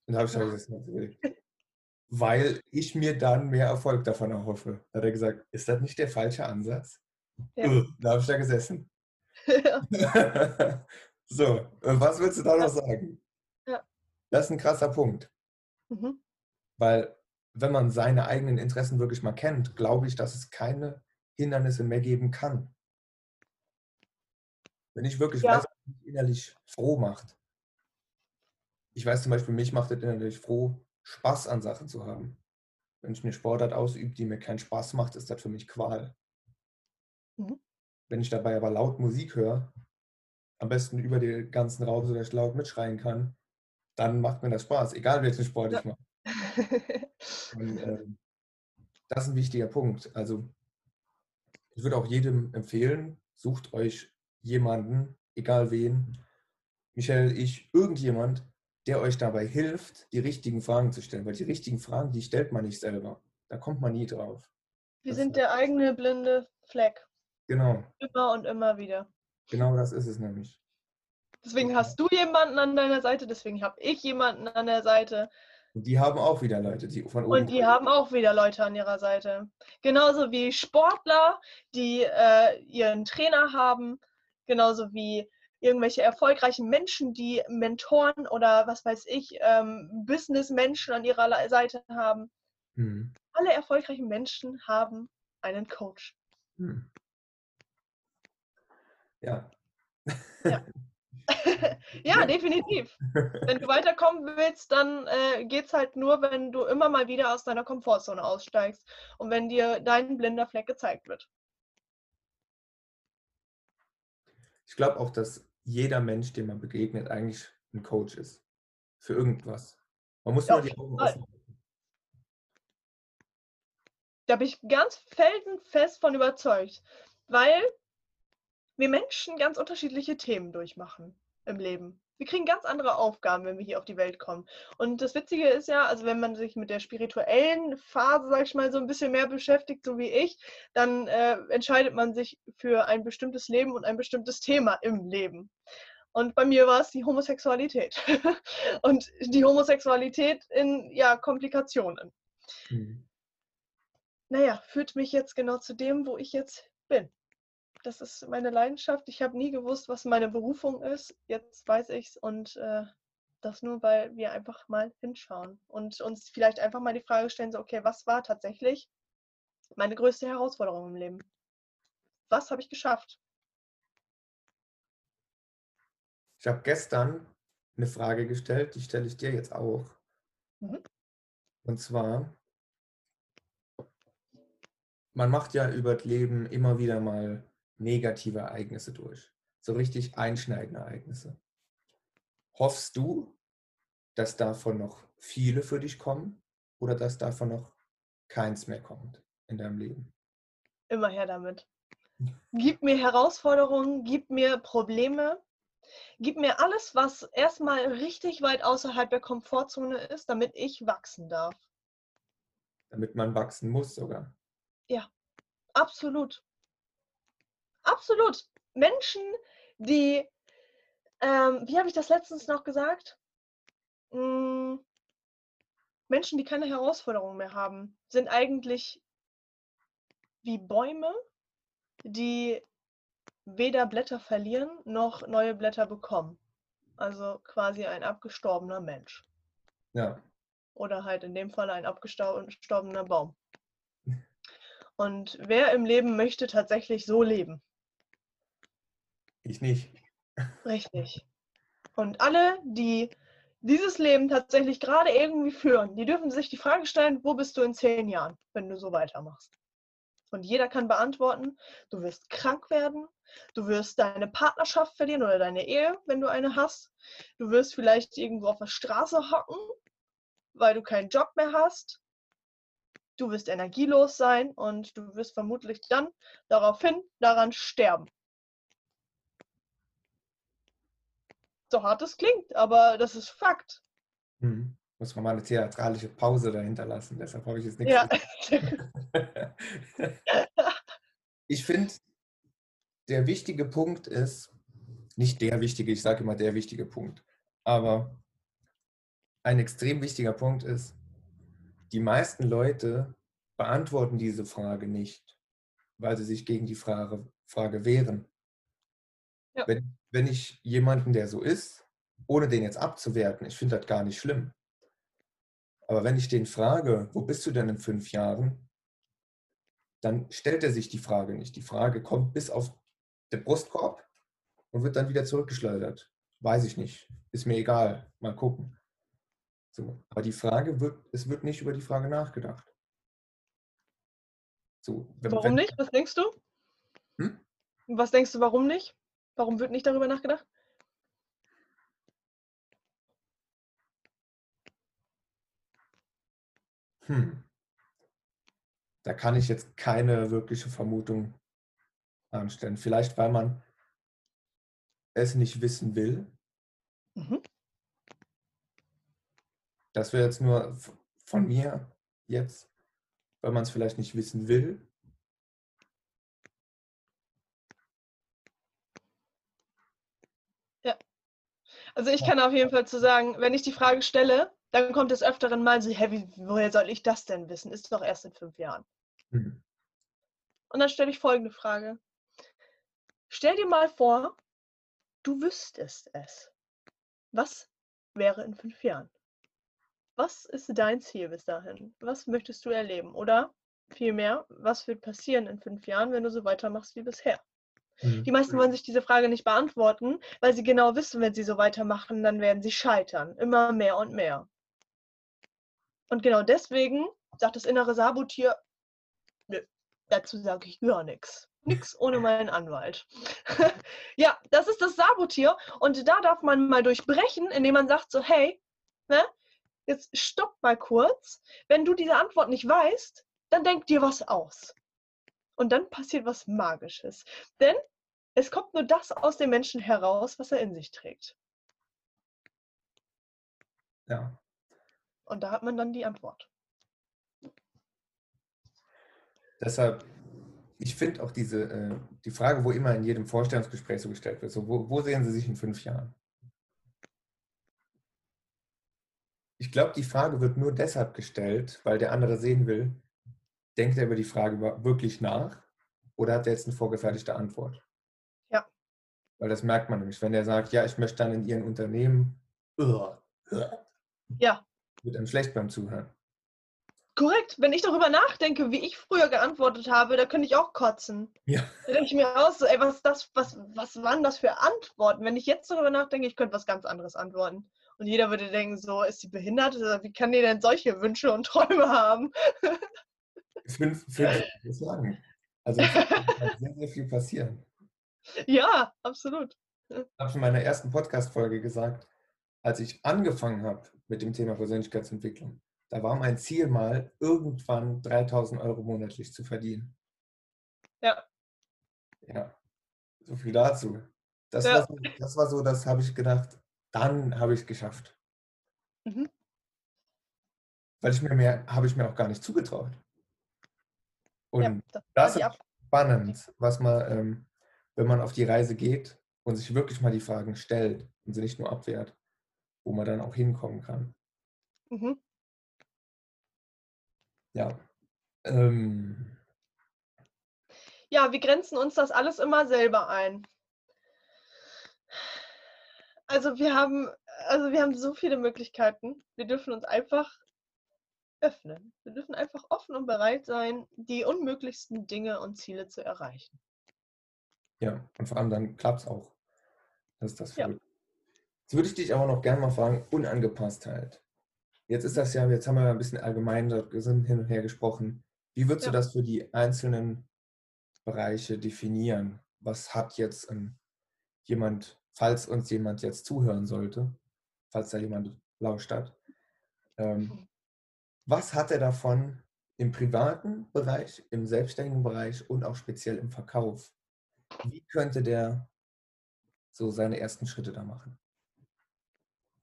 Und da habe ich gesagt, weil ich mir dann mehr Erfolg davon erhoffe. Da hat er gesagt, ist das nicht der falsche Ansatz? Ja. Da habe ich da gesessen. Ja. so, was willst du da noch sagen? Das ist ein krasser Punkt. Mhm. Weil, wenn man seine eigenen Interessen wirklich mal kennt, glaube ich, dass es keine Hindernisse mehr geben kann. Wenn ich wirklich ja. weiß, was mich innerlich froh macht. Ich weiß zum Beispiel, mich macht es innerlich froh, Spaß an Sachen zu haben. Wenn ich eine Sportart ausübe, die mir keinen Spaß macht, ist das für mich Qual. Mhm. Wenn ich dabei aber laut Musik höre, am besten über den ganzen Raum, sodass ich laut mitschreien kann, dann macht mir das Spaß, egal welchen Sport ich mache. Und, äh, das ist ein wichtiger Punkt. Also ich würde auch jedem empfehlen, sucht euch jemanden, egal wen, Michelle, ich, irgendjemand, der euch dabei hilft, die richtigen Fragen zu stellen. Weil die richtigen Fragen, die stellt man nicht selber. Da kommt man nie drauf. Wir Das- sind der eigene blinde Fleck. Genau, Immer und immer wieder. genau das ist es nämlich. Deswegen hast du jemanden an deiner Seite, deswegen habe ich jemanden an der Seite. Und die haben auch wieder Leute, die von oben. Und die haben auch wieder Leute an ihrer Seite. Genauso wie Sportler, die äh, ihren Trainer haben, genauso wie irgendwelche erfolgreichen Menschen, die Mentoren oder was weiß ich, ähm, Businessmenschen an ihrer Seite haben. Hm. Alle erfolgreichen Menschen haben einen Coach. Hm. Ja. ja, Ja. definitiv. Wenn du weiterkommen willst, dann äh, geht es halt nur, wenn du immer mal wieder aus deiner Komfortzone aussteigst und wenn dir dein blinder Fleck gezeigt wird. Ich glaube auch, dass jeder Mensch, dem man begegnet, eigentlich ein Coach ist. Für irgendwas. Man muss Ja, nur die Augen offen. Da bin ich ganz felsenfest von überzeugt, weil wir Menschen ganz unterschiedliche Themen durchmachen im Leben. Wir kriegen ganz andere Aufgaben, wenn wir hier auf die Welt kommen. Und das Witzige ist ja, also wenn man sich mit der spirituellen Phase, sag ich mal, so ein bisschen mehr beschäftigt, so wie ich, dann äh, entscheidet man sich für ein bestimmtes Leben und ein bestimmtes Thema im Leben. Und bei mir war es die Homosexualität. und die Homosexualität in ja, Komplikationen Hm. naja, führt mich jetzt genau zu dem, wo ich jetzt bin. Das ist meine Leidenschaft. Ich habe nie gewusst, was meine Berufung ist. Jetzt weiß ich's und äh, das nur, weil wir einfach mal hinschauen und uns vielleicht einfach mal die Frage stellen, so, okay, was war tatsächlich meine größte Herausforderung im Leben? Was habe ich geschafft? Ich habe gestern eine Frage gestellt, die stelle ich dir jetzt auch. Mhm. Und zwar, man macht ja über das Leben immer wieder mal negative Ereignisse durch. So richtig einschneidende Ereignisse. Hoffst du, dass davon noch viele für dich kommen oder dass davon noch keins mehr kommt in deinem Leben? Immer her damit. Gib mir Herausforderungen, gib mir Probleme, gib mir alles, was erstmal richtig weit außerhalb der Komfortzone ist, damit ich wachsen darf. Damit man wachsen muss sogar. Absolut. Absolut. Menschen, die, ähm, wie habe ich das letztens noch gesagt? Mm, Menschen, die keine Herausforderungen mehr haben, sind eigentlich wie Bäume, die weder Blätter verlieren noch neue Blätter bekommen. Also quasi ein abgestorbener Mensch. Ja, Oder halt in dem Fall ein abgestorbener Baum. Und wer im Leben möchte tatsächlich so leben? Ich nicht. Richtig. Und alle, die dieses Leben tatsächlich gerade irgendwie führen, die dürfen sich die Frage stellen, wo bist du in zehn Jahren, wenn du so weitermachst? Und jeder kann beantworten, du wirst krank werden, du wirst deine Partnerschaft verlieren oder deine Ehe, wenn du eine hast. Du wirst vielleicht irgendwo auf der Straße hocken, weil du keinen Job mehr hast. Du wirst energielos sein und du wirst vermutlich dann daraufhin daran sterben. So hart es klingt, aber das ist Fakt. Hm. Muss man mal eine theatralische Pause dahinter lassen, deshalb habe ich jetzt nichts Ja. ich finde, der wichtige Punkt ist, nicht der wichtige, ich sage immer der wichtige Punkt, aber ein extrem wichtiger Punkt ist, die meisten Leute beantworten diese Frage nicht, weil sie sich gegen die Frage, Frage wehren. Ja. Wenn, wenn ich jemanden, der so ist, ohne den jetzt abzuwerten, ich finde das gar nicht schlimm. Aber wenn ich den frage, wo bist du denn in fünf Jahren, dann stellt er sich die Frage nicht. Die Frage kommt bis auf den Brustkorb und wird dann wieder zurückgeschleudert. Weiß ich nicht. Ist mir egal. Mal gucken. So. Aber die Frage wird, es wird nicht über die Frage nachgedacht. So, wenn, Warum wenn, nicht? Was denkst du? Hm? Was denkst du, warum nicht? Warum wird nicht darüber nachgedacht? Hm. Da kann ich jetzt keine wirkliche Vermutung anstellen. Vielleicht, weil man es nicht wissen will. Mhm. Das wäre jetzt nur von mir jetzt, weil man es vielleicht nicht wissen will. Also ich kann auf jeden Fall zu sagen, wenn ich die Frage stelle, dann kommt es öfteren mal so, hä, wie, woher soll ich das denn wissen? Ist doch erst in fünf Jahren. Hm. Und dann stelle ich folgende Frage. Stell dir mal vor, du wüsstest es. Was wäre in fünf Jahren? Was ist dein Ziel bis dahin? Was möchtest du erleben? Oder vielmehr, was wird passieren in fünf Jahren, wenn du so weitermachst wie bisher? Hm. Die meisten wollen sich diese Frage nicht beantworten, weil sie genau wissen, wenn sie so weitermachen, dann werden sie scheitern. Immer mehr und mehr. Und genau deswegen sagt das innere Sabotier, nö, dazu sage ich gar nichts. Nix ohne meinen Anwalt. ja, das ist das Sabotier. Und da darf man mal durchbrechen, indem man sagt so, hey, ne, jetzt stopp mal kurz. Wenn du diese Antwort nicht weißt, dann denk dir was aus. Und dann passiert was Magisches. Denn es kommt nur das aus dem Menschen heraus, was er in sich trägt. Ja. Und da hat man dann die Antwort. Deshalb, ich finde auch diese, äh, die Frage, wo immer in jedem Vorstellungsgespräch so gestellt wird, so, wo, wo sehen Sie sich in fünf Jahren? Ich glaube, die Frage wird nur deshalb gestellt, weil der andere sehen will, denkt er über die Frage wirklich nach oder hat er jetzt eine vorgefertigte Antwort? Ja. Weil das merkt man nämlich, wenn er sagt, ja, ich möchte dann in Ihren Unternehmen, uah, uah, Ja, wird einem schlecht beim Zuhören. korrekt. Wenn ich darüber nachdenke, wie ich früher geantwortet habe, da könnte ich auch kotzen. Ja. Da denke ich mir aus, so, ey, was ist das, was, was waren das für Antworten? Wenn ich jetzt darüber nachdenke, ich könnte was ganz anderes antworten. Und jeder würde denken, so, ist sie behindert? Wie kann die denn solche Wünsche und Träume haben? Fünf, fünf ist lang. Also es kann sehr, sehr viel passieren. Ja, absolut. Ich habe in meiner ersten Podcast-Folge gesagt, als ich angefangen habe mit dem Thema Persönlichkeitsentwicklung, da war mein Ziel mal, irgendwann 3000 Euro monatlich zu verdienen. Ja. Ja, so viel dazu. Das, Ja. war, so, das war so, das habe ich gedacht, dann habe ich es geschafft. Mhm. Weil ich mir mehr, habe ich mir auch gar nicht zugetraut. Und ja, das das ist spannend, was man, ähm, wenn man auf die Reise geht und sich wirklich mal die Fragen stellt und sie nicht nur abwehrt, wo man dann auch hinkommen kann. mhm. Ja. Ähm, Ja, wir grenzen uns das alles immer selber ein. Also wir haben, also wir haben so viele Möglichkeiten. Wir dürfen uns einfach öffnen. Wir dürfen einfach offen und bereit sein, die unmöglichsten Dinge und Ziele zu erreichen. ja, und vor allem dann klappt es auch. Das ist das Ja. Jetzt würde ich dich aber noch gerne mal fragen, Unangepasstheit. Jetzt ist das ja, jetzt haben wir ein bisschen allgemein da sind hin und her gesprochen. Wie würdest Ja. du das für die einzelnen Bereiche definieren? Was hat jetzt ähm, jemand, falls uns jemand jetzt zuhören sollte, falls da jemand lauscht hat, ähm, was hat er davon im privaten Bereich, im selbstständigen Bereich und auch speziell im Verkauf? Wie könnte der so seine ersten Schritte da machen?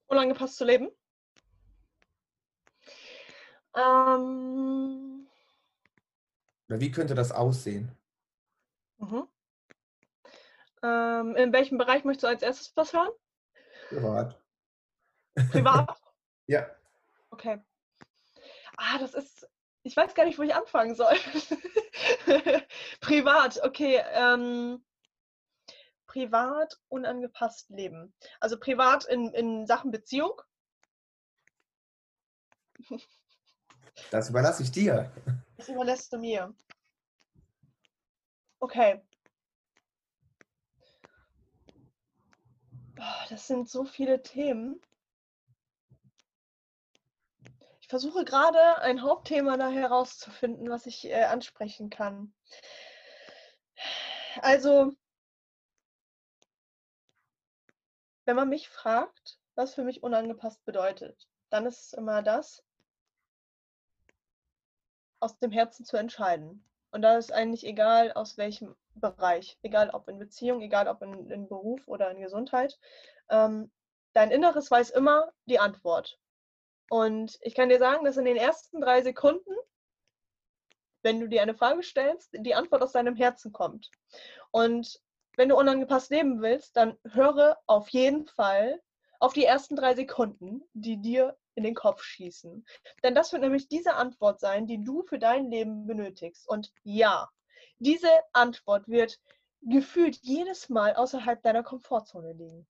Unangepasst zu leben? Ähm, Oder wie könnte das aussehen? mhm. ähm, in welchem Bereich möchtest du als erstes was hören? Privat. Privat? Ja, Okay. Ah, das ist. Ich weiß gar nicht, wo ich anfangen soll. privat, okay. Ähm, privat unangepasst leben. Also privat in, in Sachen Beziehung. das überlasse ich dir. Das überlässt du mir. Okay. Das sind so viele Themen. Versuche gerade ein Hauptthema da herauszufinden, was ich äh, ansprechen kann. Also, wenn man mich fragt, was für mich unangepasst bedeutet, dann ist es immer das, aus dem Herzen zu entscheiden. Und da ist eigentlich egal, aus welchem Bereich, egal ob in Beziehung, egal ob in, in Beruf oder in Gesundheit, ähm, dein Inneres weiß immer die Antwort. Und ich kann dir sagen, dass in den ersten drei Sekunden, wenn du dir eine Frage stellst, die Antwort aus deinem Herzen kommt. Und wenn du unangepasst leben willst, dann höre auf jeden Fall auf die ersten drei Sekunden, die dir in den Kopf schießen. Denn das wird nämlich diese Antwort sein, die du für dein Leben benötigst. Und ja, diese Antwort wird gefühlt jedes Mal außerhalb deiner Komfortzone liegen.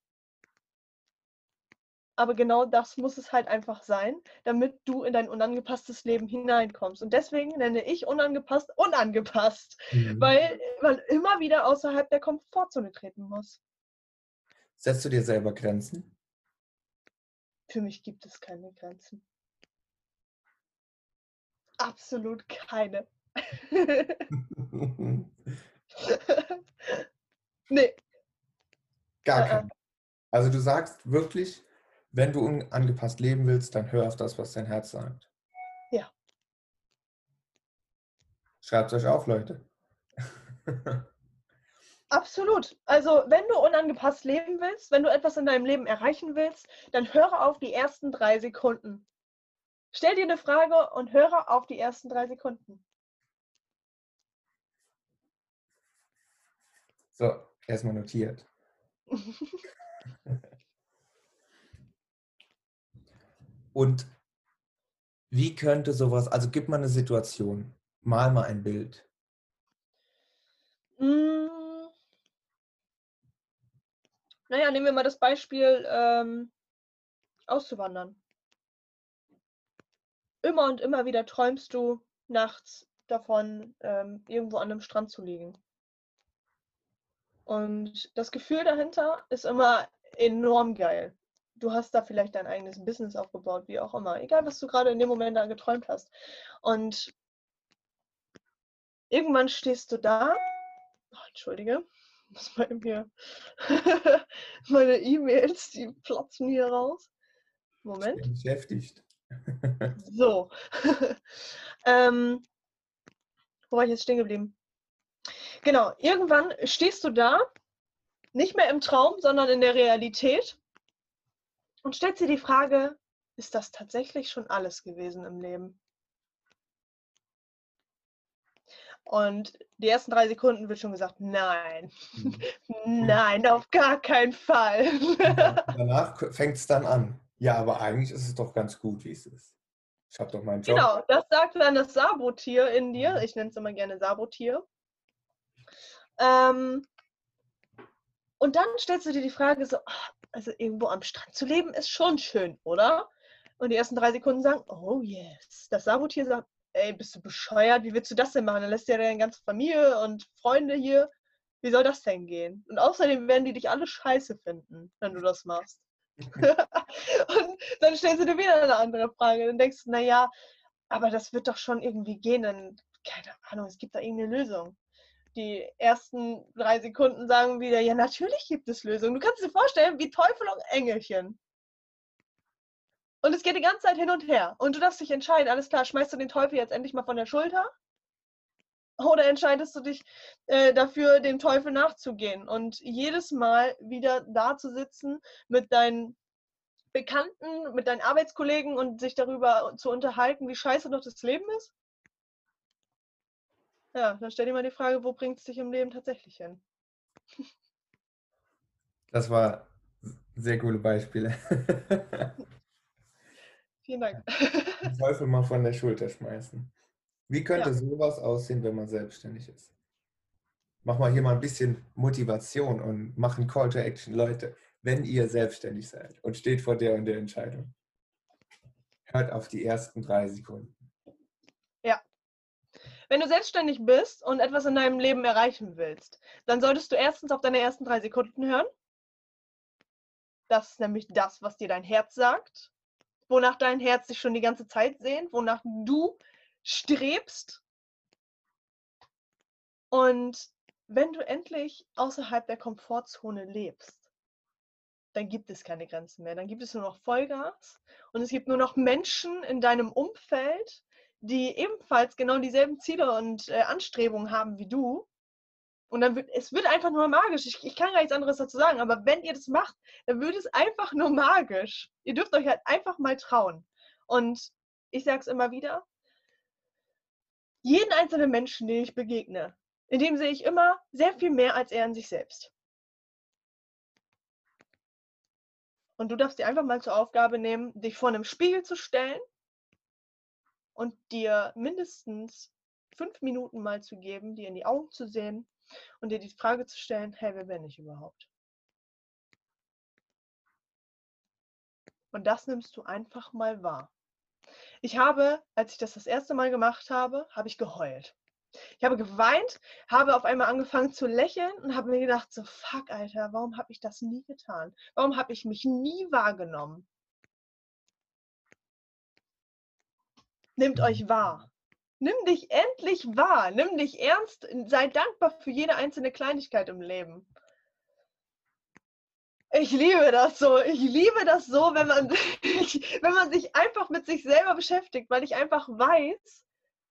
Aber genau das muss es halt einfach sein, damit du in dein unangepasstes Leben hineinkommst. Und deswegen nenne ich unangepasst unangepasst, mhm. weil man immer wieder außerhalb der Komfortzone treten muss. Setzt du dir selber Grenzen? Für mich gibt es keine Grenzen. Absolut keine. nee. Gar äh, äh. keine. Also du sagst wirklich, wenn du unangepasst leben willst, dann hör auf das, was dein Herz sagt. Ja. Schreibt euch auf, Leute. Absolut. Also, wenn du unangepasst leben willst, wenn du etwas in deinem Leben erreichen willst, dann höre auf die ersten drei Sekunden. Stell dir eine Frage und höre auf die ersten drei Sekunden. So, erstmal notiert. und wie könnte sowas, also gib mal eine Situation, mal mal ein Bild. Mm. Naja, nehmen wir mal das Beispiel ähm, auszuwandern. Immer und immer wieder träumst du nachts davon, ähm, irgendwo an einem Strand zu liegen. Und das Gefühl dahinter ist immer enorm geil. Du hast da vielleicht dein eigenes Business aufgebaut, wie auch immer. Egal, was du gerade in dem Moment da geträumt hast. Und irgendwann stehst du da. Oh, Entschuldige muss mal eben hier meine E-Mails, die platzen hier raus. Moment. Beschäftigt. so. ähm, wo war ich jetzt stehen geblieben? Genau, irgendwann stehst du da, nicht mehr im Traum, sondern in der Realität und stellst dir die Frage, ist das tatsächlich schon alles gewesen im Leben? Und die ersten drei Sekunden wird schon gesagt, nein, mhm. nein, auf gar keinen Fall. Danach fängt es dann an. Ja, aber eigentlich ist es doch ganz gut, wie es ist. Ich habe doch meinen Job. Genau, das sagt dann das Sabotier in dir. Mhm. Ich nenne es immer gerne Sabotier. Ähm, und dann stellst du dir die Frage so, also irgendwo am Strand zu leben ist schon schön, oder? Und die ersten drei Sekunden sagen, oh yes. Das Sabotier sagt, ey, bist du bescheuert? Wie willst du das denn machen? Dann lässt du ja deine ganze Familie und Freunde hier. Wie soll das denn gehen? Und außerdem werden die dich alle scheiße finden, wenn du das machst. und dann stellst du dir wieder eine andere Frage. Dann denkst du, naja, aber das wird doch schon irgendwie gehen. Dann, keine Ahnung, es gibt da irgendeine Lösung. Die ersten drei Sekunden sagen wieder, ja, natürlich gibt es Lösungen. Du kannst dir vorstellen, wie Teufel und Engelchen. Und es geht die ganze Zeit hin und her. Und du darfst dich entscheiden, alles klar, schmeißt du den Teufel jetzt endlich mal von der Schulter? Oder entscheidest du dich äh, dafür, dem Teufel nachzugehen und jedes Mal wieder da zu sitzen mit deinen Bekannten, mit deinen Arbeitskollegen und sich darüber zu unterhalten, wie scheiße doch das Leben ist? Ja, dann stell dir mal die Frage, wo bringt es dich im Leben tatsächlich hin? Das war sehr coole Beispiele. Vielen Dank. Den Teufel mal von der Schulter schmeißen. Wie könnte ja. sowas aussehen, wenn man selbstständig ist? Mach mal hier mal ein bisschen Motivation und mach einen Call to Action. Leute, wenn ihr selbstständig seid und steht vor der und der Entscheidung, hört auf die ersten drei Sekunden. Wenn du selbstständig bist und etwas in deinem Leben erreichen willst, dann solltest du erstens auf deine ersten drei Sekunden hören. Das ist nämlich das, was dir dein Herz sagt wonach dein Herz sich schon die ganze Zeit sehnt, wonach du strebst. Und wenn du endlich außerhalb der Komfortzone lebst, dann gibt es keine Grenzen mehr. Dann gibt es nur noch Vollgas und es gibt nur noch Menschen in deinem Umfeld, die ebenfalls genau dieselben Ziele und äh, Anstrebungen haben wie du. Und dann wird es wird einfach nur magisch. Ich, ich kann gar nichts anderes dazu sagen, aber wenn ihr das macht, dann wird es einfach nur magisch. Ihr dürft euch halt einfach mal trauen. Und ich sage es immer wieder, jeden einzelnen Menschen, den ich begegne, in dem sehe ich immer sehr viel mehr als er in sich selbst. Und du darfst dir einfach mal zur Aufgabe nehmen, dich vor einem Spiegel zu stellen und dir mindestens fünf Minuten mal zu geben, dir in die Augen zu sehen und dir die Frage zu stellen, hey, wer bin ich überhaupt? Und das nimmst du einfach mal wahr. Ich habe, als ich das das erste Mal gemacht habe, habe ich geheult. Ich habe geweint, habe auf einmal angefangen zu lächeln und habe mir gedacht, so fuck, Alter, warum habe ich das nie getan? Warum habe ich mich nie wahrgenommen? Nehmt mhm. euch wahr. Nimm dich endlich wahr. Nimm dich ernst. Sei dankbar für jede einzelne Kleinigkeit im Leben. Ich liebe das so. Ich liebe das so, wenn man, wenn man sich einfach mit sich selber beschäftigt, weil ich einfach weiß,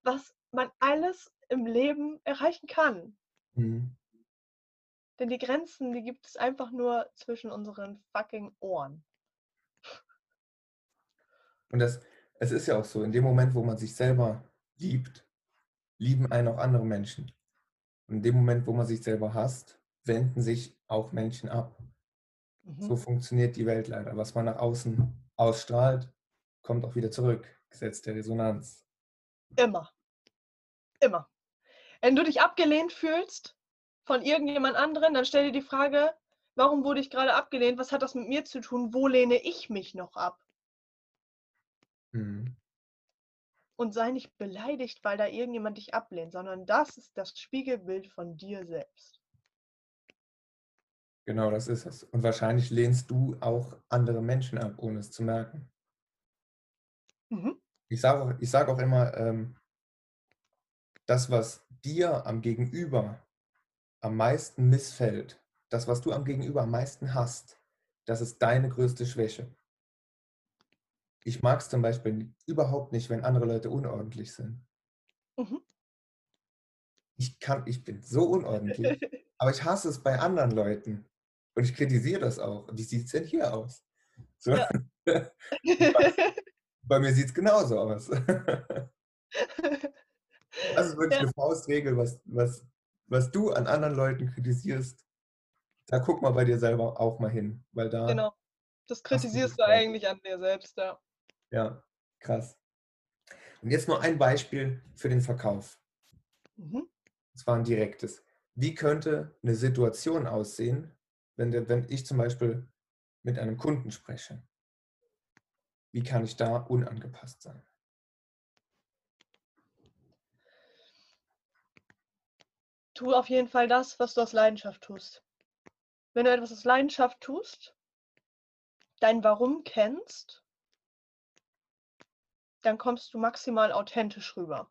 was man alles im Leben erreichen kann. Mhm. Denn die Grenzen, die gibt es einfach nur zwischen unseren fucking Ohren. Und das, es ist ja auch so, in dem Moment, wo man sich selber liebt, lieben einen auch andere Menschen. Und in dem Moment, wo man sich selber hasst, wenden sich auch Menschen ab. Mhm. So funktioniert die Welt leider. Was man nach außen ausstrahlt, kommt auch wieder zurück. Gesetz der Resonanz. Immer. Immer. Wenn du dich abgelehnt fühlst von irgendjemand anderen, dann stell dir die Frage, warum wurde ich gerade abgelehnt? Was hat das mit mir zu tun? Wo lehne ich mich noch ab? Mhm. Und sei nicht beleidigt, weil da irgendjemand dich ablehnt, sondern das ist das Spiegelbild von dir selbst. Genau, das ist es. Und wahrscheinlich lehnst du auch andere Menschen ab, ohne es zu merken. Mhm. Ich sage auch, sag auch immer, ähm, das, was dir am Gegenüber am meisten missfällt, das, was du am Gegenüber am meisten hast, das ist deine größte Schwäche. Ich mag es zum Beispiel überhaupt nicht, wenn andere Leute unordentlich sind. Mhm. Ich, kann, ich bin so unordentlich, aber ich hasse es bei anderen Leuten. Und ich kritisiere das auch. Wie sieht es denn hier aus? So. Ja. bei, bei mir sieht es genauso aus. Das ist wirklich ja. eine Faustregel, was, was, was du an anderen Leuten kritisierst. Da guck mal bei dir selber auch mal hin, weil da. Genau. Das kritisierst du eigentlich an dir selbst, ja. Ja, krass. Und jetzt nur ein Beispiel für den Verkauf. Mhm. Das war ein direktes. Wie könnte eine Situation aussehen, wenn, der, wenn ich zum Beispiel mit einem Kunden spreche? Wie kann ich da unangepasst sein? tu auf jeden Fall das, was du aus Leidenschaft tust. Wenn du etwas aus Leidenschaft tust, dein Warum kennst, dann kommst du maximal authentisch rüber.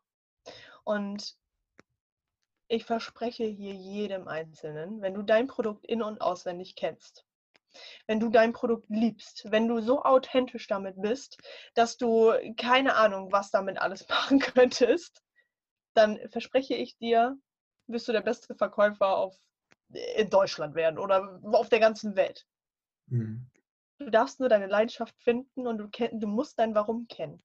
Und ich verspreche hier jedem Einzelnen, wenn du dein Produkt in- und auswendig kennst, wenn du dein Produkt liebst, wenn du so authentisch damit bist, dass du keine Ahnung, was damit alles machen könntest, dann verspreche ich dir, wirst du der beste Verkäufer auf, in Deutschland werden oder auf der ganzen Welt. Mhm. Du darfst nur deine Leidenschaft finden und du, du musst dein Warum kennen.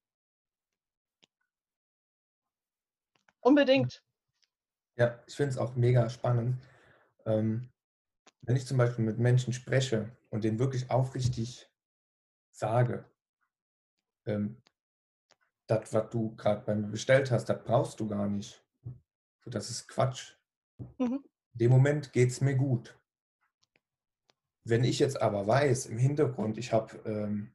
Unbedingt. Ja, ich finde es auch mega spannend. Ähm, wenn ich zum Beispiel mit Menschen spreche und denen wirklich aufrichtig sage, ähm, das, was du gerade bei mir bestellt hast, das brauchst du gar nicht. So, das ist Quatsch. Mhm. In dem Moment geht es mir gut. Wenn ich jetzt aber weiß, im Hintergrund, ich habe ähm,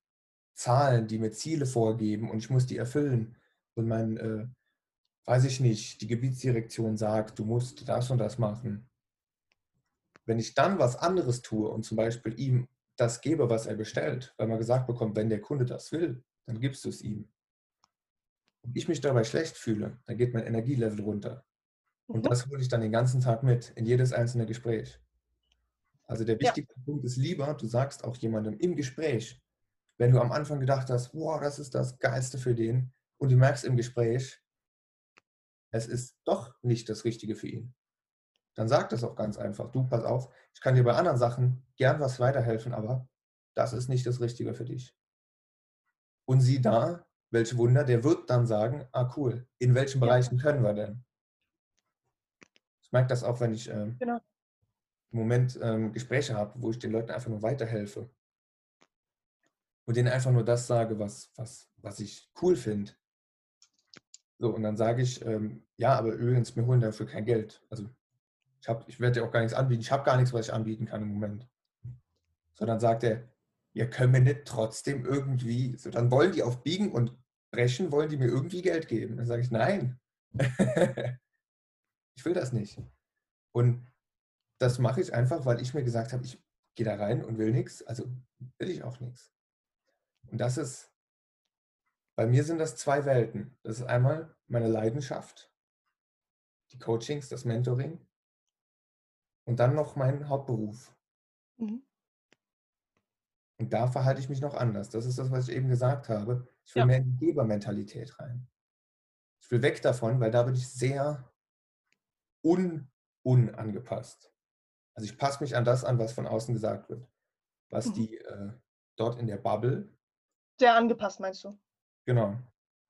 Zahlen, die mir Ziele vorgeben und ich muss die erfüllen und mein, äh, weiß ich nicht, die Gebietsdirektion sagt, du musst das und das machen. Wenn ich dann was anderes tue und zum Beispiel ihm das gebe, was er bestellt, weil man gesagt bekommt, wenn der Kunde das will, dann gibst du es ihm. Und ich mich dabei schlecht fühle, dann geht mein Energielevel runter. Und mhm. das hole ich dann den ganzen Tag mit, in jedes einzelne Gespräch. Also der wichtigste ja. Punkt ist lieber, du sagst auch jemandem im Gespräch, wenn du am Anfang gedacht hast, wow, das ist das Geilste für den, und du merkst im Gespräch, es ist doch nicht das Richtige für ihn, dann sag das auch ganz einfach. Du, pass auf, ich kann dir bei anderen Sachen gern was weiterhelfen, aber das ist nicht das Richtige für dich. Und sieh da, welche Wunder, der wird dann sagen, ah cool, in welchen Bereichen können wir denn? Ich merke das auch, wenn ich äh, genau. im Moment ähm, Gespräche habe, wo ich den Leuten einfach nur weiterhelfe. Und denen einfach nur das sage, was, was, was ich cool finde. So, und dann sage ich, ähm, ja, aber übrigens, wir holen dafür kein Geld. Also ich, ich werde dir auch gar nichts anbieten. Ich habe gar nichts, was ich anbieten kann im Moment. So, dann sagt er, ja, können wir nicht trotzdem irgendwie, so, dann wollen die auf Biegen und Brechen, wollen die mir irgendwie Geld geben. Dann sage ich, nein. ich will das nicht. Und das mache ich einfach, weil ich mir gesagt habe, ich gehe da rein und will nichts, also will ich auch nichts. Und das ist, bei mir sind das zwei Welten. Das ist einmal meine Leidenschaft, die Coachings, das Mentoring und dann noch mein Hauptberuf. Mhm. Und da verhalte ich mich noch anders. Das ist das, was ich eben gesagt habe. Ich will ja. mehr in die Gebermentalität rein. Ich will weg davon, weil da bin ich sehr un unangepasst. Also ich passe mich an das an, was von außen gesagt wird. Was mhm. die äh, dort in der Bubble. Sehr angepasst, meinst du? Genau.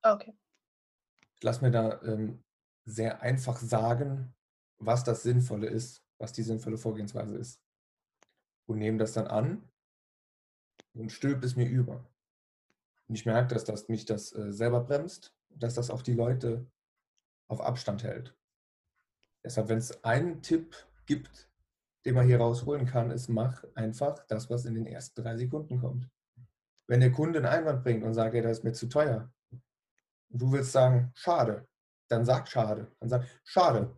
Ah, okay. Ich lasse mir da ähm, sehr einfach sagen, was das Sinnvolle ist, was die sinnvolle Vorgehensweise ist. Und nehme das dann an und stülpe es mir über. Und ich merke, dass das mich das äh, selber bremst, dass das auch die Leute auf Abstand hält. Deshalb, wenn es einen Tipp gibt, den man hier rausholen kann, ist, mach einfach das, was in den ersten drei Sekunden kommt. Wenn der Kunde einen Einwand bringt und sagt, ja, das ist mir zu teuer, du willst sagen, schade, dann sag schade. Dann sag, schade,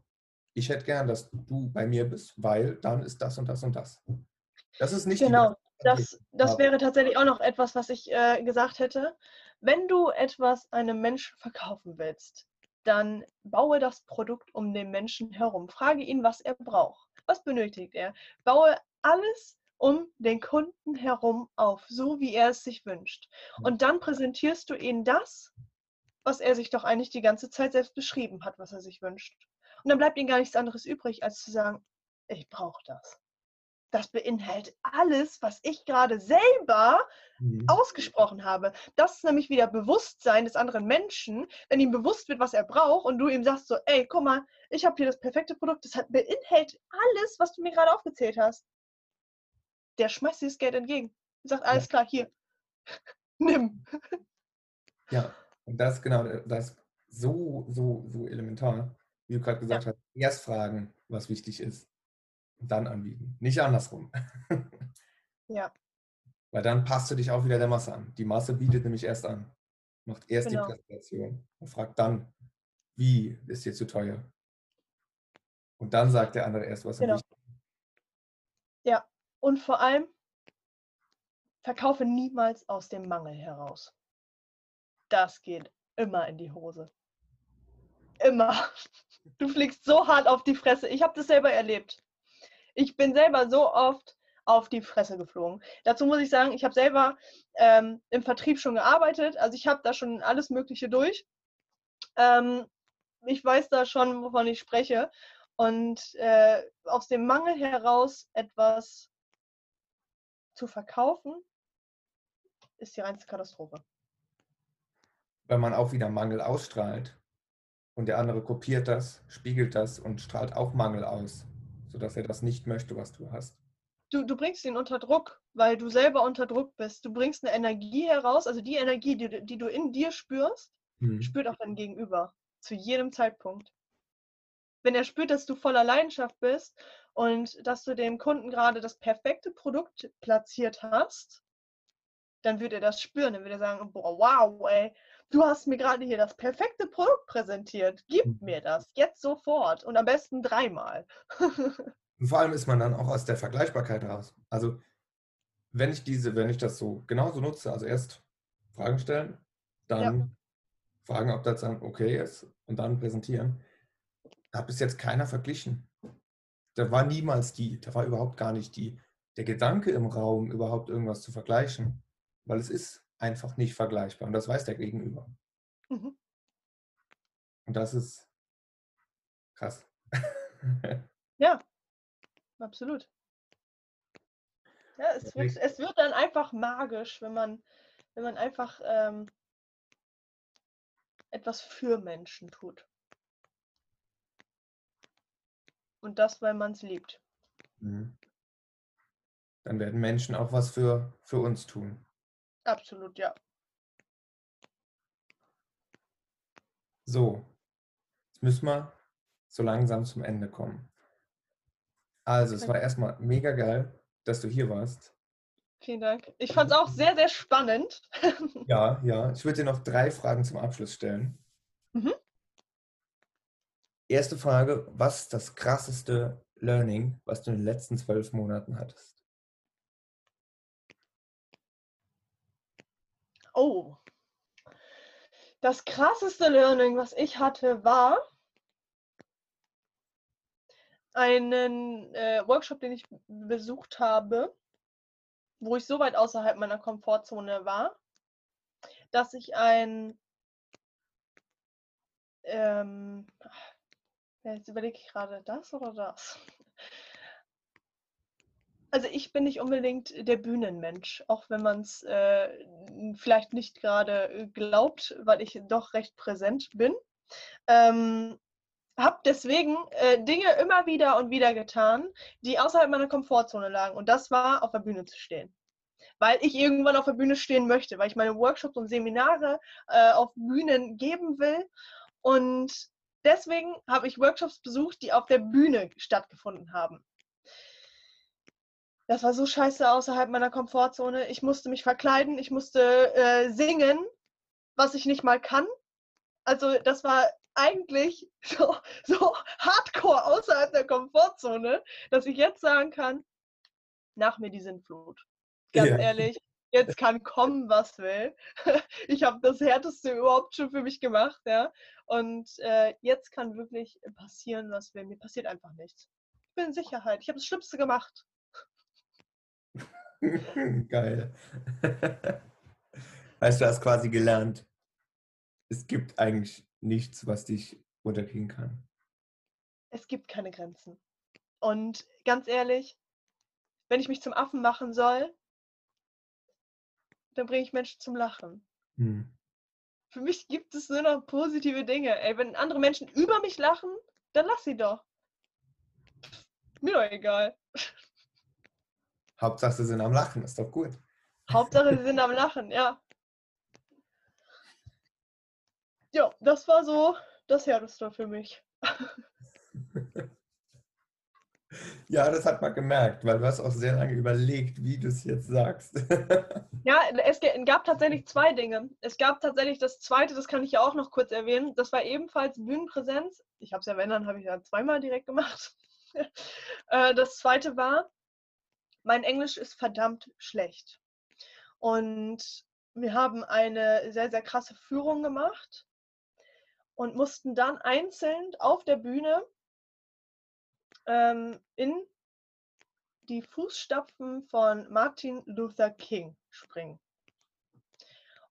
ich hätte gern, dass du bei mir bist, weil dann ist das und das und das. Das ist nicht genau. Das, das wäre tatsächlich auch noch etwas, was ich äh, gesagt hätte. Wenn du etwas einem Menschen verkaufen willst, dann baue das Produkt um den Menschen herum. Frage ihn, was er braucht. Was benötigt er? Baue alles um den Kunden herum auf, so wie er es sich wünscht. Und dann präsentierst du ihm das, was er sich doch eigentlich die ganze Zeit selbst beschrieben hat, was er sich wünscht. Und dann bleibt ihm gar nichts anderes übrig, als zu sagen, ich brauche das das beinhaltet alles, was ich gerade selber mhm. ausgesprochen habe. Das ist nämlich wieder Bewusstsein des anderen Menschen, wenn ihm bewusst wird, was er braucht und du ihm sagst so, ey, guck mal, ich habe hier das perfekte Produkt, das hat, beinhaltet alles, was du mir gerade aufgezählt hast. Der schmeißt dir das Geld entgegen. Und sagt, alles ja. klar, hier, nimm. Ja, und das genau, das ist so, so, so elementar, wie du gerade gesagt ja. hast. Erst fragen, was wichtig ist dann anbieten. Nicht andersrum. Ja. Weil dann passt du dich auch wieder der Masse an. Die Masse bietet nämlich erst an. Macht erst genau. die Präsentation und fragt dann, wie ist dir zu teuer? Und dann sagt der andere erst, was genau. wichtig ist. Ja, und vor allem verkaufe niemals aus dem Mangel heraus. Das geht immer in die Hose. Immer. Du fliegst so hart auf die Fresse. Ich habe das selber erlebt. Ich bin selber so oft auf die Fresse geflogen. Dazu muss ich sagen, ich habe selber ähm, im Vertrieb schon gearbeitet. Also ich habe da schon alles Mögliche durch. Ähm, ich weiß da schon, wovon ich spreche. Und äh, aus dem Mangel heraus etwas zu verkaufen, ist die reinste Katastrophe. Weil man auch wieder Mangel ausstrahlt und der andere kopiert das, spiegelt das und strahlt auch Mangel aus sodass er das nicht möchte, was du hast. Du, du bringst ihn unter Druck, weil du selber unter Druck bist. Du bringst eine Energie heraus, also die Energie, die, die du in dir spürst, hm. spürt auch dein Gegenüber. Zu jedem Zeitpunkt. Wenn er spürt, dass du voller Leidenschaft bist und dass du dem Kunden gerade das perfekte Produkt platziert hast, dann wird er das spüren. Dann wird er sagen, boah, wow, ey, du hast mir gerade hier das perfekte Produkt präsentiert. Gib mhm. mir das jetzt sofort und am besten dreimal. und vor allem ist man dann auch aus der Vergleichbarkeit raus. Also wenn ich diese, wenn ich das so genauso nutze, also erst Fragen stellen, dann ja. fragen, ob das dann okay ist und dann präsentieren. Da hat bis jetzt keiner verglichen. Da war niemals die, da war überhaupt gar nicht die, der Gedanke im Raum, überhaupt irgendwas zu vergleichen. Weil es ist einfach nicht vergleichbar. Und das weiß der Gegenüber. Mhm. Und das ist krass. Ja, absolut. Ja, es wird, es wird dann einfach magisch, wenn man, wenn man einfach ähm, etwas für Menschen tut. Und das, weil man es liebt. Mhm. Dann werden Menschen auch was für, für uns tun. Absolut, ja. So, jetzt müssen wir so langsam zum Ende kommen. Also, es war erstmal mega geil, dass du hier warst. Vielen Dank. Ich fand es auch sehr, sehr spannend. Ja, ja. Ich würde dir noch drei Fragen zum Abschluss stellen. Mhm. Erste Frage: Was ist das krasseste Learning, was du in den letzten zwölf Monaten hattest? Oh. Das krasseste Learning, was ich hatte, war einen äh, Workshop, den ich besucht habe, wo ich so weit außerhalb meiner Komfortzone war, dass ich ein ähm, jetzt überlege ich gerade das oder das. Also ich bin nicht unbedingt der Bühnenmensch, auch wenn man es äh, vielleicht nicht gerade glaubt, weil ich doch recht präsent bin. Ähm, habe deswegen äh, Dinge immer wieder und wieder getan, die außerhalb meiner Komfortzone lagen. Und das war, auf der Bühne zu stehen. Weil ich irgendwann auf der Bühne stehen möchte, weil ich meine Workshops und Seminare äh, auf Bühnen geben will. Und deswegen habe ich Workshops besucht, die auf der Bühne stattgefunden haben. Das war so scheiße außerhalb meiner Komfortzone. Ich musste mich verkleiden, ich musste äh, singen, was ich nicht mal kann. Also das war eigentlich so, so hardcore außerhalb der Komfortzone, dass ich jetzt sagen kann, nach mir die Sintflut. Ganz ja. ehrlich, jetzt kann kommen, was will. Ich habe das Härteste überhaupt schon für mich gemacht, ja. Und äh, jetzt kann wirklich passieren, was will. Mir passiert einfach nichts. Ich bin in Sicherheit. Ich habe das Schlimmste gemacht. Geil. Weißt du, hast quasi gelernt, es gibt eigentlich nichts, was dich unterkriegen kann. Es gibt keine Grenzen. Und ganz ehrlich, wenn ich mich zum Affen machen soll, dann bringe ich Menschen zum Lachen. Hm. Für mich gibt es nur noch positive Dinge. Ey, wenn andere Menschen über mich lachen, dann lass sie doch. Mir doch egal. Hauptsache, sie sind am Lachen, ist doch gut. Hauptsache, sie sind am Lachen, ja. Ja, das war so das Härteste für mich. Ja, das hat man gemerkt, weil du hast auch sehr lange überlegt, wie du es jetzt sagst. Ja, es gab tatsächlich zwei Dinge. Es gab tatsächlich das zweite, das kann ich ja auch noch kurz erwähnen. Das war ebenfalls Bühnenpräsenz. Ich habe es ja, wenn, dann habe ich ja zweimal direkt gemacht. Äh, das zweite war, mein Englisch ist verdammt schlecht. Und wir haben eine sehr, sehr krasse Führung gemacht und mussten dann einzeln auf der Bühne ähm, in die Fußstapfen von Martin Luther King springen.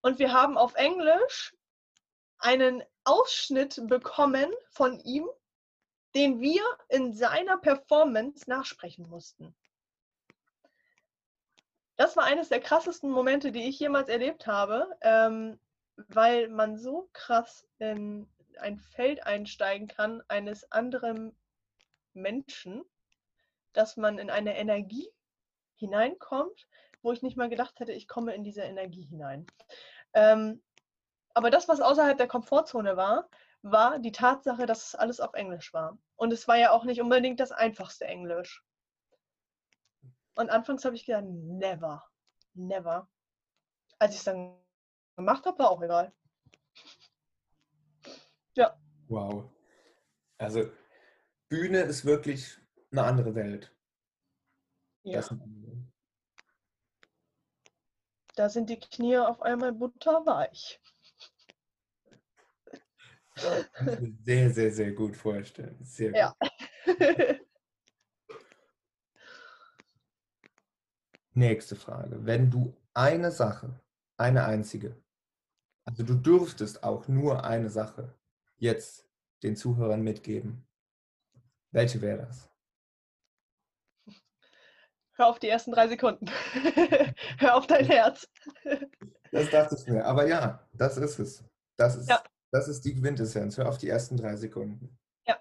Und wir haben auf Englisch einen Ausschnitt bekommen von ihm, den wir in seiner Performance nachsprechen mussten. Das war eines der krassesten Momente, die ich jemals erlebt habe, ähm, weil man so krass in ein Feld einsteigen kann eines anderen Menschen, dass man in eine Energie hineinkommt, wo ich nicht mal gedacht hätte, ich komme in diese Energie hinein. Ähm, aber das, was außerhalb der Komfortzone war, war die Tatsache, dass es alles auf Englisch war. Und es war ja auch nicht unbedingt das einfachste Englisch. Und anfangs habe ich gedacht, never, never. Als ich es dann gemacht habe, war auch egal. Ja. Wow. Also Bühne ist wirklich eine andere Welt. Ja. Da sind die Knie auf einmal butterweich. Sehr, sehr, sehr gut vorstellen. Sehr ja. Nächste Frage. Wenn du eine Sache, eine einzige, also du dürftest auch nur eine Sache jetzt den Zuhörern mitgeben, welche wäre das? hör auf die ersten drei Sekunden. hör auf dein Herz. Das dachte ich mir. Aber ja, das ist es. Das ist, ja. das ist die Quintessenz. Hör auf die ersten drei Sekunden. Ja.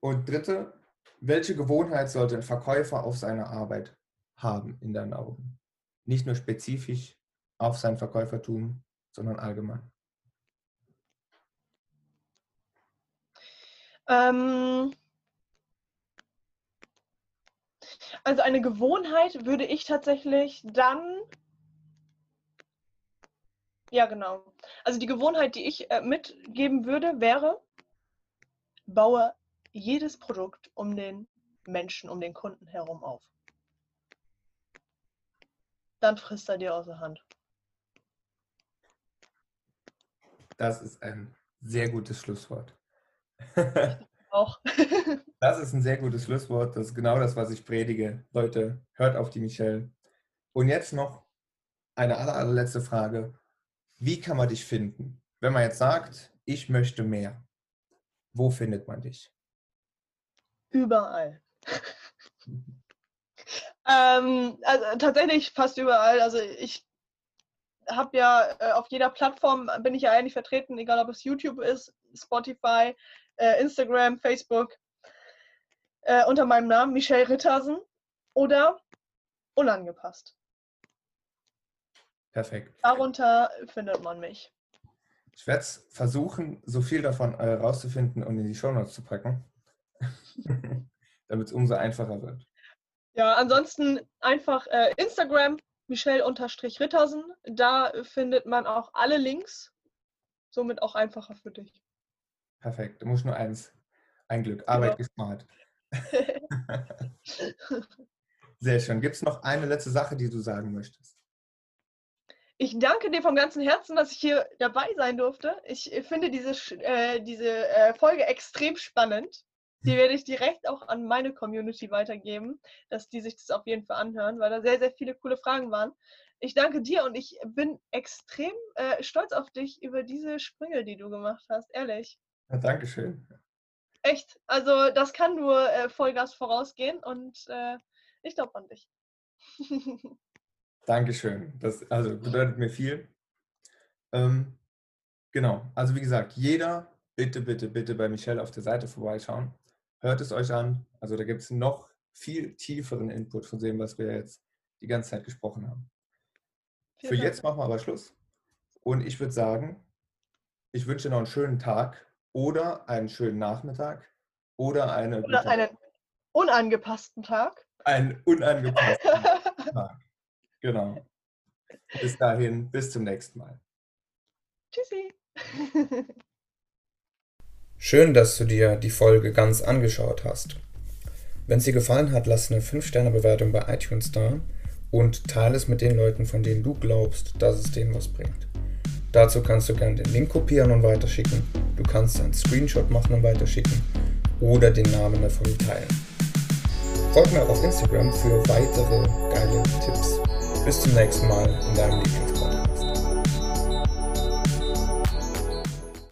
Und dritte, welche Gewohnheit sollte ein Verkäufer auf seine Arbeit haben in deinen Augen? Nicht nur spezifisch auf sein Verkäufertum, sondern allgemein. Ähm, also eine Gewohnheit würde ich tatsächlich dann. Ja, genau. Also die Gewohnheit, die ich äh, mitgeben würde, wäre, baue jedes Produkt um den Menschen, um den Kunden herum auf. Dann frisst er dir aus der Hand. Das ist ein sehr gutes Schlusswort. Auch. das ist ein sehr gutes Schlusswort. Das ist genau das, was ich predige. Leute, hört auf die Michelle. Und jetzt noch eine aller, allerletzte Frage. Wie kann man dich finden? Wenn man jetzt sagt, ich möchte mehr, wo findet man dich? Überall. ähm, also tatsächlich fast überall. Also ich habe ja äh, auf jeder Plattform bin ich ja eigentlich vertreten, egal ob es YouTube ist, Spotify, äh, Instagram, Facebook, äh, unter meinem Namen Michelle Rittersen oder unangepasst. Perfekt. Darunter findet man mich. Ich werde versuchen, so viel davon äh, rauszufinden und in die Show Notes zu packen, damit es umso einfacher wird. Ja, ansonsten einfach äh, Instagram, Michelle-Rittersen. Da findet man auch alle Links. Somit auch einfacher für dich. Perfekt. Du musst nur eins. Ein Glück. Arbeit genau. smart. Sehr schön. Gibt es noch eine letzte Sache, die du sagen möchtest? Ich danke dir vom ganzen Herzen, dass ich hier dabei sein durfte. Ich finde diese, äh, diese äh, Folge extrem spannend. Die werde ich direkt auch an meine Community weitergeben, dass die sich das auf jeden Fall anhören, weil da sehr, sehr viele coole Fragen waren. Ich danke dir und ich bin extrem äh, stolz auf dich über diese Sprünge, die du gemacht hast, ehrlich. Ja, Dankeschön. Echt, also das kann nur äh, Vollgas vorausgehen und äh, ich glaube an dich. Dankeschön. Das also bedeutet mir viel. Ähm, genau, also wie gesagt, jeder bitte, bitte, bitte bei Michelle auf der Seite vorbeischauen hört es euch an. Also da gibt es noch viel tieferen Input von dem, was wir jetzt die ganze Zeit gesprochen haben. Für jetzt machen wir aber Schluss. Und ich würde sagen, ich wünsche noch einen schönen Tag oder einen schönen Nachmittag oder eine oder einen unangepassten Tag. Einen unangepassten Tag. Genau. Bis dahin, bis zum nächsten Mal. Tschüssi. Schön, dass du dir die Folge ganz angeschaut hast. Wenn sie gefallen hat, lass eine 5-Sterne-Bewertung bei iTunes da und teile es mit den Leuten, von denen du glaubst, dass es denen was bringt. Dazu kannst du gerne den Link kopieren und weiterschicken. Du kannst einen Screenshot machen und weiterschicken oder den Namen Folge teilen. Folg mir auch auf Instagram für weitere geile Tipps. Bis zum nächsten Mal in deinem Lieblingspodcast.